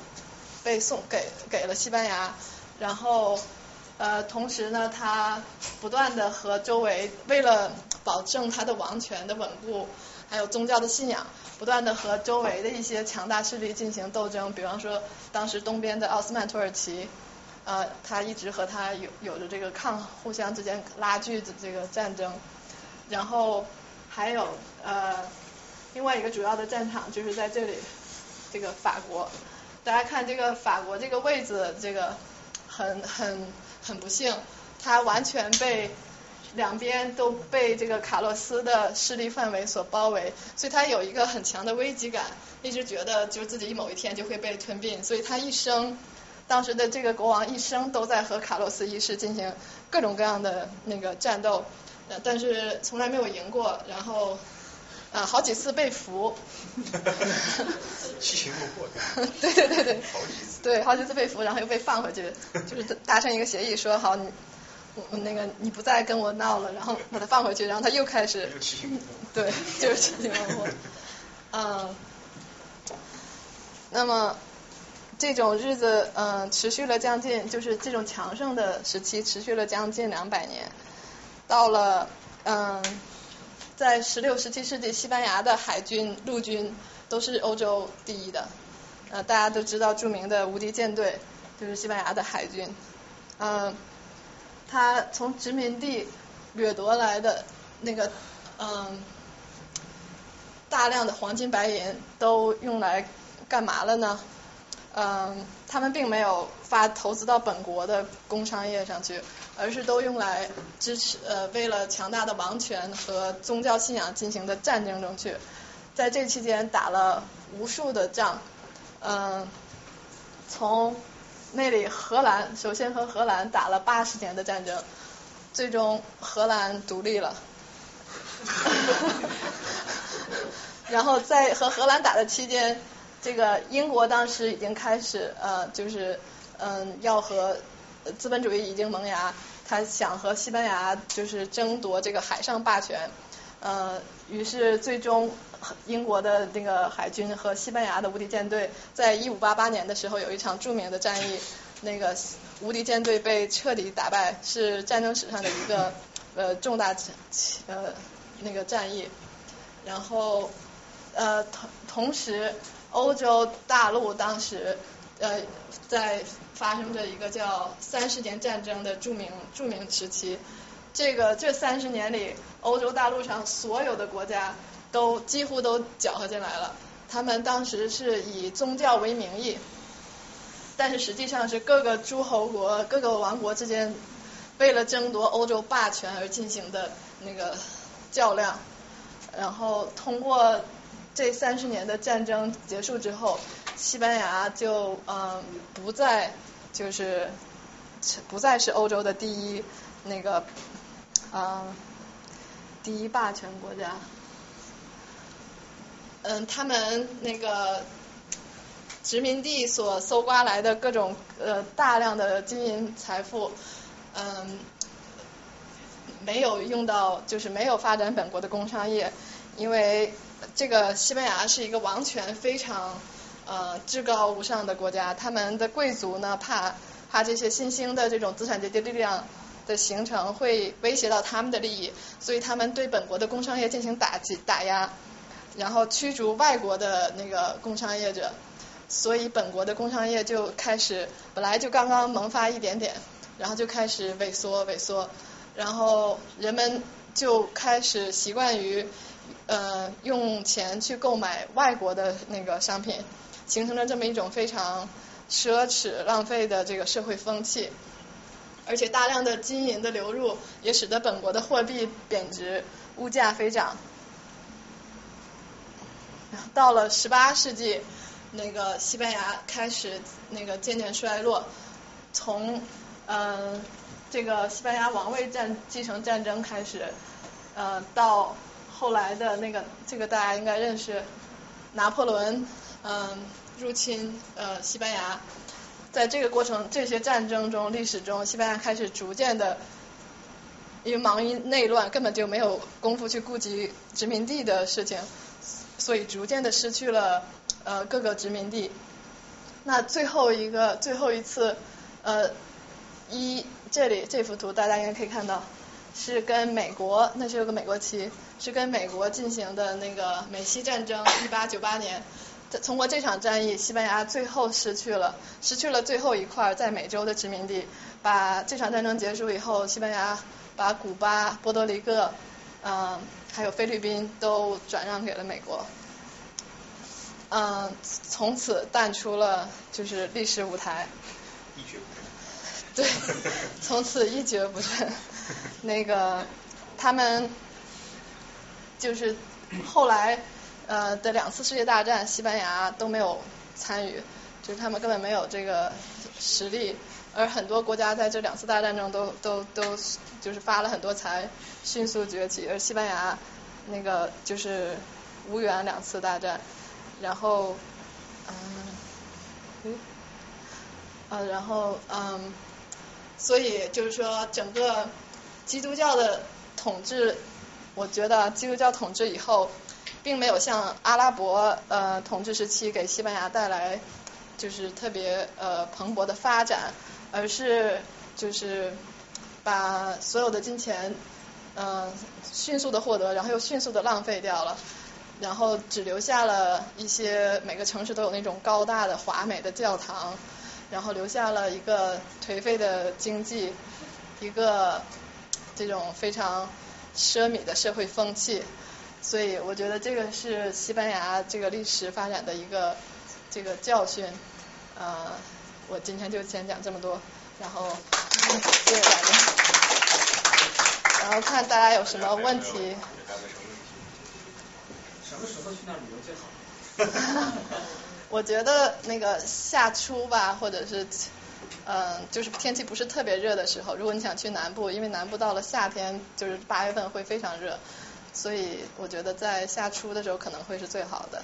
被送给给了西班牙，然后呃同时呢，他不断的和周围为了保证他的王权的稳固，还有宗教的信仰，不断的和周围的一些强大势力进行斗争，比方说当时东边的奥斯曼土耳其，呃他一直和他有有着这个抗互相之间拉锯的这个战争，然后还有呃。另外一个主要的战场就是在这里，这个法国。大家看这个法国这个位置，这个很很很不幸，它完全被两边都被这个卡洛斯的势力范围所包围，所以他有一个很强的危机感，一直觉得就自己某一天就会被吞并，所以他一生，当时的这个国王一生都在和卡洛斯一世进行各种各样的那个战斗，但是从来没有赢过，然后。啊，好几次被俘。七擒。对 对对对。好几次。对，好几次被俘，然后又被放回去，就是达成一个协议，说好你，我那个你不再跟我闹了，然后把他放回去，然后他又开始。对，就是七擒六获。嗯。那么这种日子，嗯，持续了将近，就是这种强盛的时期，持续了将近两百年，到了，嗯。在十六、十七世纪，西班牙的海军、陆军都是欧洲第一的。呃，大家都知道著名的无敌舰队就是西班牙的海军。嗯，他从殖民地掠夺来的那个嗯大量的黄金白银都用来干嘛了呢？嗯，他们并没有发投资到本国的工商业上去，而是都用来支持呃为了强大的王权和宗教信仰进行的战争中去，在这期间打了无数的仗，嗯，从那里荷兰首先和荷兰打了八十年的战争，最终荷兰独立了，然后在和荷兰打的期间。这个英国当时已经开始呃，就是嗯，要和资本主义已经萌芽，他想和西班牙就是争夺这个海上霸权，呃，于是最终英国的那个海军和西班牙的无敌舰队，在一五八八年的时候有一场著名的战役，那个无敌舰队被彻底打败，是战争史上的一个呃重大呃那个战役，然后呃同同时。欧洲大陆当时呃在发生着一个叫三十年战争的著名著名时期，这个这三十年里，欧洲大陆上所有的国家都几乎都搅和进来了。他们当时是以宗教为名义，但是实际上是各个诸侯国、各个王国之间为了争夺欧洲霸权而进行的那个较量，然后通过。这三十年的战争结束之后，西班牙就嗯不再就是不再是欧洲的第一那个嗯第一霸权国家，嗯，他们那个殖民地所搜刮来的各种呃大量的金银财富，嗯，没有用到，就是没有发展本国的工商业，因为这个西班牙是一个王权非常呃至高无上的国家，他们的贵族呢怕怕这些新兴的这种资产阶级力量。的形成会威胁到他们的利益，所以他们对本国的工商业进行打击打压，然后驱逐外国的那个工商业者，所以本国的工商业就开始本来就刚刚萌发一点点，然后就开始萎缩萎缩，然后人们就开始习惯于呃用钱去购买外国的那个商品，形成了这么一种非常奢侈浪费的这个社会风气。而且大量的金银的流入，也使得本国的货币贬值，物价飞涨。到了十八世纪，那个西班牙开始那个渐渐衰落，从嗯这个西班牙王位战继承战争开始，呃到后来的那个这个大家应该认识，拿破仑嗯入侵呃西班牙。在这个过程，这些战争中，历史中，西班牙开始逐渐的，因为忙于内乱，根本就没有功夫去顾及殖民地的事情，所以逐渐的失去了呃各个殖民地。那最后一个最后一次，呃，一这里这幅图大家应该可以看到，是跟美国，那是有个美国旗，是跟美国进行的那个美西战争，一八九八年。通过这场战役，西班牙最后失去了失去了最后一块在美洲的殖民地。把这场战争结束以后，西班牙把古巴、波多黎各，嗯，还有菲律宾都转让给了美国。嗯，从此淡出了就是历史舞台。一蹶不振。对，从此一蹶不振。那个他们就是后来。呃的两次世界大战，西班牙都没有参与，就是他们根本没有这个实力，而很多国家在这两次大战中都都都就是发了很多财，迅速崛起，而西班牙那个就是无缘两次大战，然后嗯，呃然后嗯，所以就是说整个基督教的统治，我觉得基督教统治以后。并没有像阿拉伯呃统治时期给西班牙带来就是特别呃蓬勃的发展，而是就是把所有的金钱嗯迅速的获得，然后又迅速的浪费掉了，然后只留下了一些每个城市都有那种高大的华美的教堂，然后留下了一个颓废的经济，一个这种非常奢靡的社会风气。所以我觉得这个是西班牙这个历史发展的一个这个教训，呃，我今天就先讲这么多，然后谢谢大家，然后看大家有什么问题。什么时候去那旅游最好？我觉得那个夏初吧，或者是嗯，就是天气不是特别热的时候，如果你想去南部，因为南部到了夏天就是八月份会非常热。所以我觉得在夏初的时候可能会是最好的。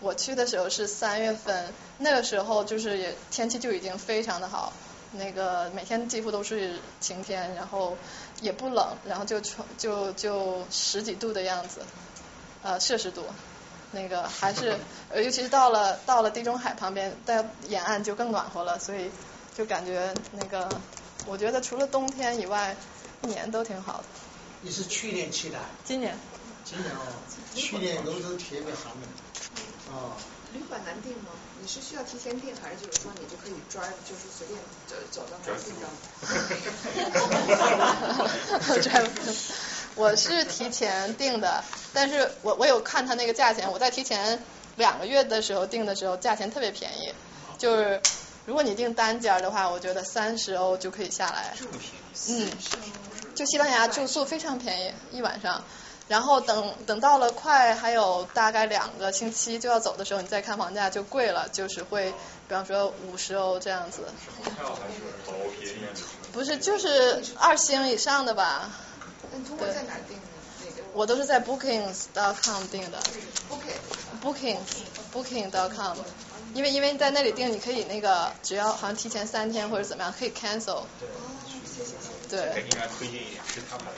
我去的时候是三月份，那个时候就是也天气就已经非常的好，那个每天几乎都是晴天，然后也不冷，然后就就就十几度的样子，呃摄氏度，那个还是 尤其是到了到了地中海旁边，在沿岸就更暖和了，所以就感觉那个我觉得除了冬天以外，一年都挺好的。你是去年去的？今年。今年哦，去年欧洲特别寒冷。哦。旅馆难订吗？你是需要提前订，还是就是说你就可以抓，就是随便走走到哪订的？我是提前订的，但是我我有看他那个价钱，我在提前两个月的时候订的时候，价钱特别便宜，就是如果你订单间的话，我觉得三十欧就可以下来。这么便宜？嗯。就西班牙住宿非常便宜，一晚上。然后等等到了快还有大概两个星期就要走的时候，你再看房价就贵了，就是会，比方说五十欧这样子。不是，就是二星以上的吧。那通过在哪订的？我都是在 Bookings.com 订的。OK。Booking Booking.com，因为因为在那里订，你可以那个只要好像提前三天或者怎么样可以 cancel。对。推荐一点吃 tapas。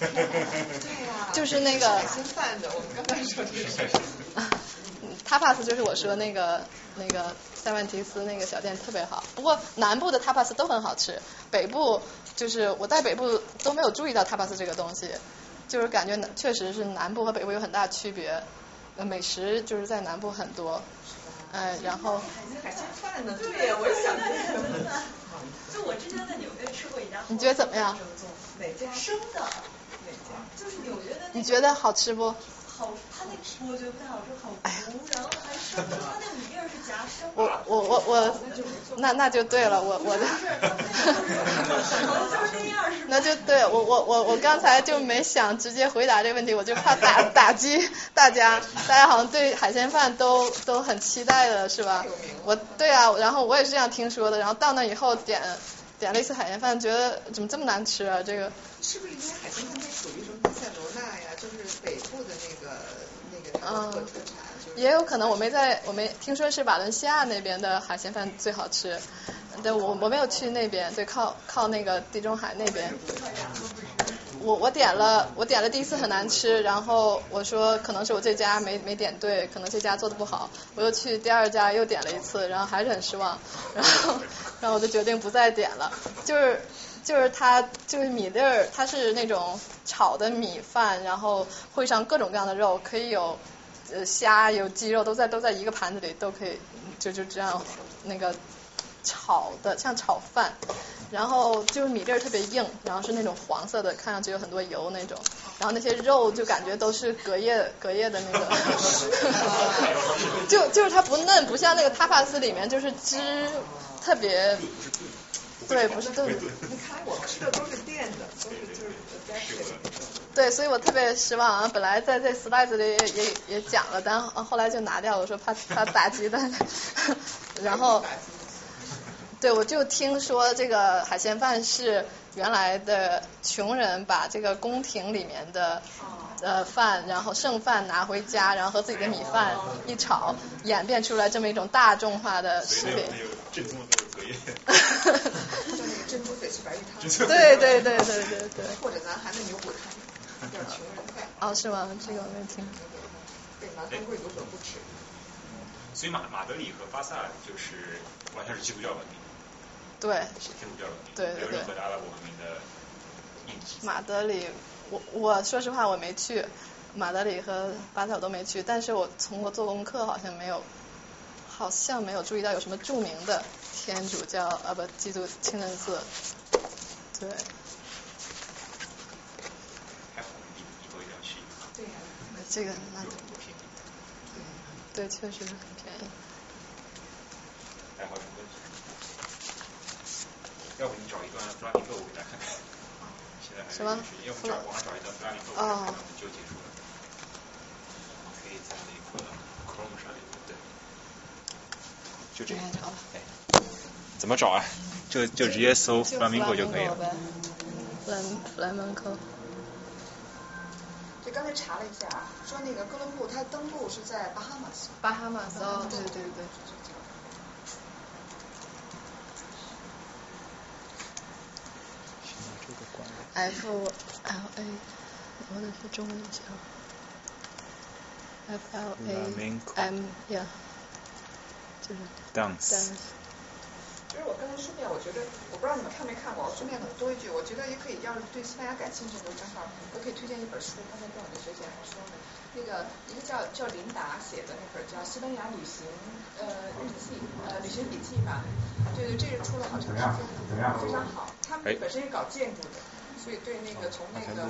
对呀。就是那个。海鲜饭的，我们刚才说的是。tapas 就是我说那个那个塞万提斯那个小店特别好，不过南部的 tapas 都很好吃，北部就是我在北部都没有注意到 tapas 这个东西，就是感觉确实是南部和北部有很大区别，美食就是在南部很多，哎，然后。海鲜饭呢？对，我也想吃。就我之前在纽约吃过一家。你觉得怎么样？哪家？生的。哪家？就是纽约的。你觉得好吃不？好，他那个我觉得不太好吃，好糊，然后还生，他那米粒儿是夹生。我我我我，那那就对了，我我就。那就对我我我我刚才就没想直接回答这个问题，我就怕打 打击大家，大家好像对海鲜饭都都很期待的是吧？我对啊，然后我也是这样听说的，然后到那以后点点了一次海鲜饭，觉得怎么这么难吃啊？这个。是不是因为海鲜饭它属于什么巴塞罗那呀？就是北部的那个那个特特产。也有可能我没在，我没听说是瓦伦西亚那边的海鲜饭最好吃。对，我我没有去那边，对，靠靠那个地中海那边。我我点了，我点了第一次很难吃，然后我说可能是我这家没没点对，可能这家做的不好。我又去第二家又点了一次，然后还是很失望，然后 然后我就决定不再点了，就是。就是它就是米粒儿，它是那种炒的米饭，然后会上各种各样的肉，可以有呃虾有鸡肉都在都在一个盘子里，都可以就就这样那个炒的像炒饭，然后就是米粒儿特别硬，然后是那种黄色的，看上去有很多油那种，然后那些肉就感觉都是隔夜隔夜的那个，就就是它不嫩，不像那个塔帕斯里面就是汁特别。对，不是都。你看我吃的都是电的，都是就是对，所以我特别失望啊！本来在这 slides 里也也也讲了，但后来就拿掉了，我说怕怕打击的。然后，对，我就听说这个海鲜饭是原来的穷人把这个宫廷里面的呃饭，然后剩饭拿回家，然后和自己的米饭一炒，演变出来这么一种大众化的食品。珍珠翡翠 白玉汤。对对对对对对。或者南韩的牛骨汤，叫穷人饭。哦，是吗？这个我没听。所不吃。所以马马德里和巴萨就是完全是基督教文明。对。是基督教文明。对对对。没有任何的阿拉伯文明的印记。马德里，我我说实话我没去，马德里和巴萨我都没去，但是我从我做功课好像没有。好像没有注意到有什么著名的天主教啊不基督清真寺，对。对呀，那这个那就不便宜。对，确实是很便宜。还好什么问题？要不你找一段弗拉明戈舞给大家看看。现在还什么？要不找网上找一段弗拉明戈，我们就结束了。可以在那个 Chrome 上面。就这个，哎，怎么找啊？就就直接搜 flamingo 就可以了。flamingo。就刚才查了一下，说那个哥伦布他登陆是在巴哈马斯。巴哈马斯，哦，对对对。F L A，我的是中文叫 F L A M，yeah。dance。其实我刚才顺便，我觉得我不知道你们看没看过，我顺便可能多一句，我觉得也可以，要是对西班牙感兴趣的，正好我可以推荐一本书，刚才跟我的学姐还说呢，那个一个叫叫琳达写的那本叫《西班牙旅行呃日记呃旅行笔记》吧，对对，这个出了好长时间，非常好。他们本身是搞建筑的，所以对那个从那个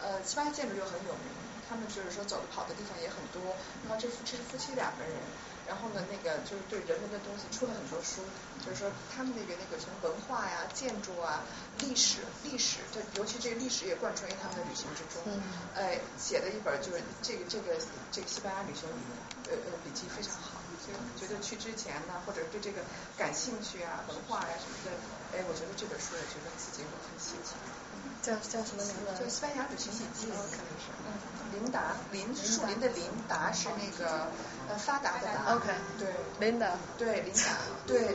呃西班牙建筑就很有名，他们就是说走的跑的地方也很多。然后这夫这是夫妻两个人。然后呢，那个就是对人文的东西出了很多书，就是说他们那个那个从文化呀、建筑啊、历史、历史，这尤其这个历史也贯穿于他们的旅行之中。哎，写的一本就是这个这个这个西班牙旅行呃呃笔记非常好，所以觉得去之前呢，或者对这个感兴趣啊，文化呀什么的，哎，我觉得这本书我觉得自己会很喜欢。叫叫什么名字？就《西班牙旅行笔记》，可能是。嗯，琳达，林树林的林，达是那个呃发达的达。OK。对。琳达。对，琳达。对。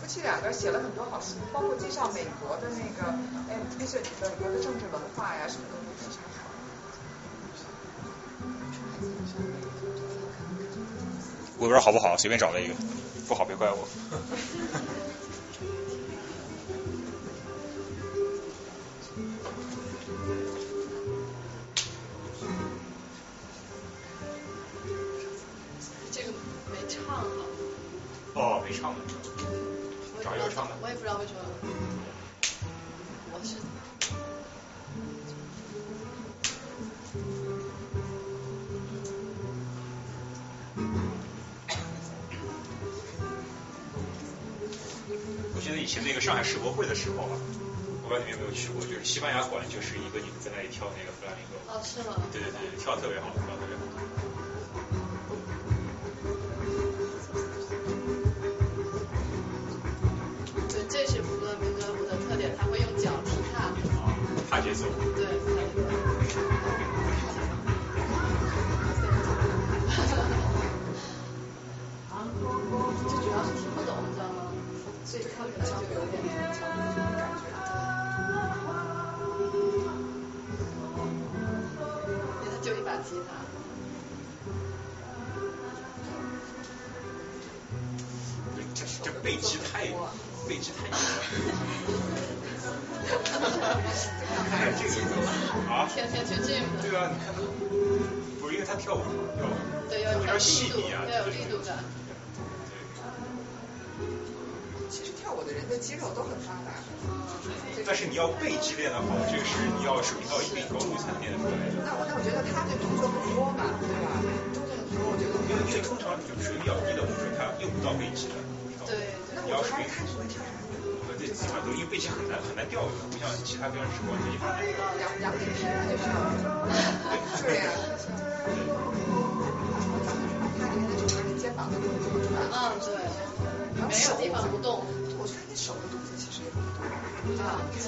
夫妻两个写了很多好书，包括介绍美国的那个，哎，那些美国的政治文化呀什么的都非常好。我不知道好不好，随便找了一个，不好别怪我。唱了。哦，没唱呢。找一个唱的。我也不知道为什么。我是。我记得以前那个上海世博会的时候啊，我不知道你们有没有去过，就是西班牙馆就是一个你们在那里跳那个弗拉明戈。哦，是吗？对对对，跳的特别好，跳的特别好。所以看起来就有点感觉。对，它就一把吉他。这这背肌太背肌太牛了。看这个啊。天天去 gym 的。对啊，你看他，不是因为他跳舞要对要非常细腻啊，要有力度感。人的肌肉都很发达。但是你要背肌练得好，这个是你要水平到一定高度才能练得出来的。那我那我觉得他这动作很多嘛，对吧？动作很多，我觉得。因为因为通常就水平比较低的舞者，他用不到背肌的。对。那我还是看你要水平。对，基本上都因为背肌很难很难调的，不像其他标准是完全一样。杨杨培平他就需要。对呀。他里面的就是肩膀的动作，是吧？嗯，对。没有地方不动。手的动作其实也很多。啊，这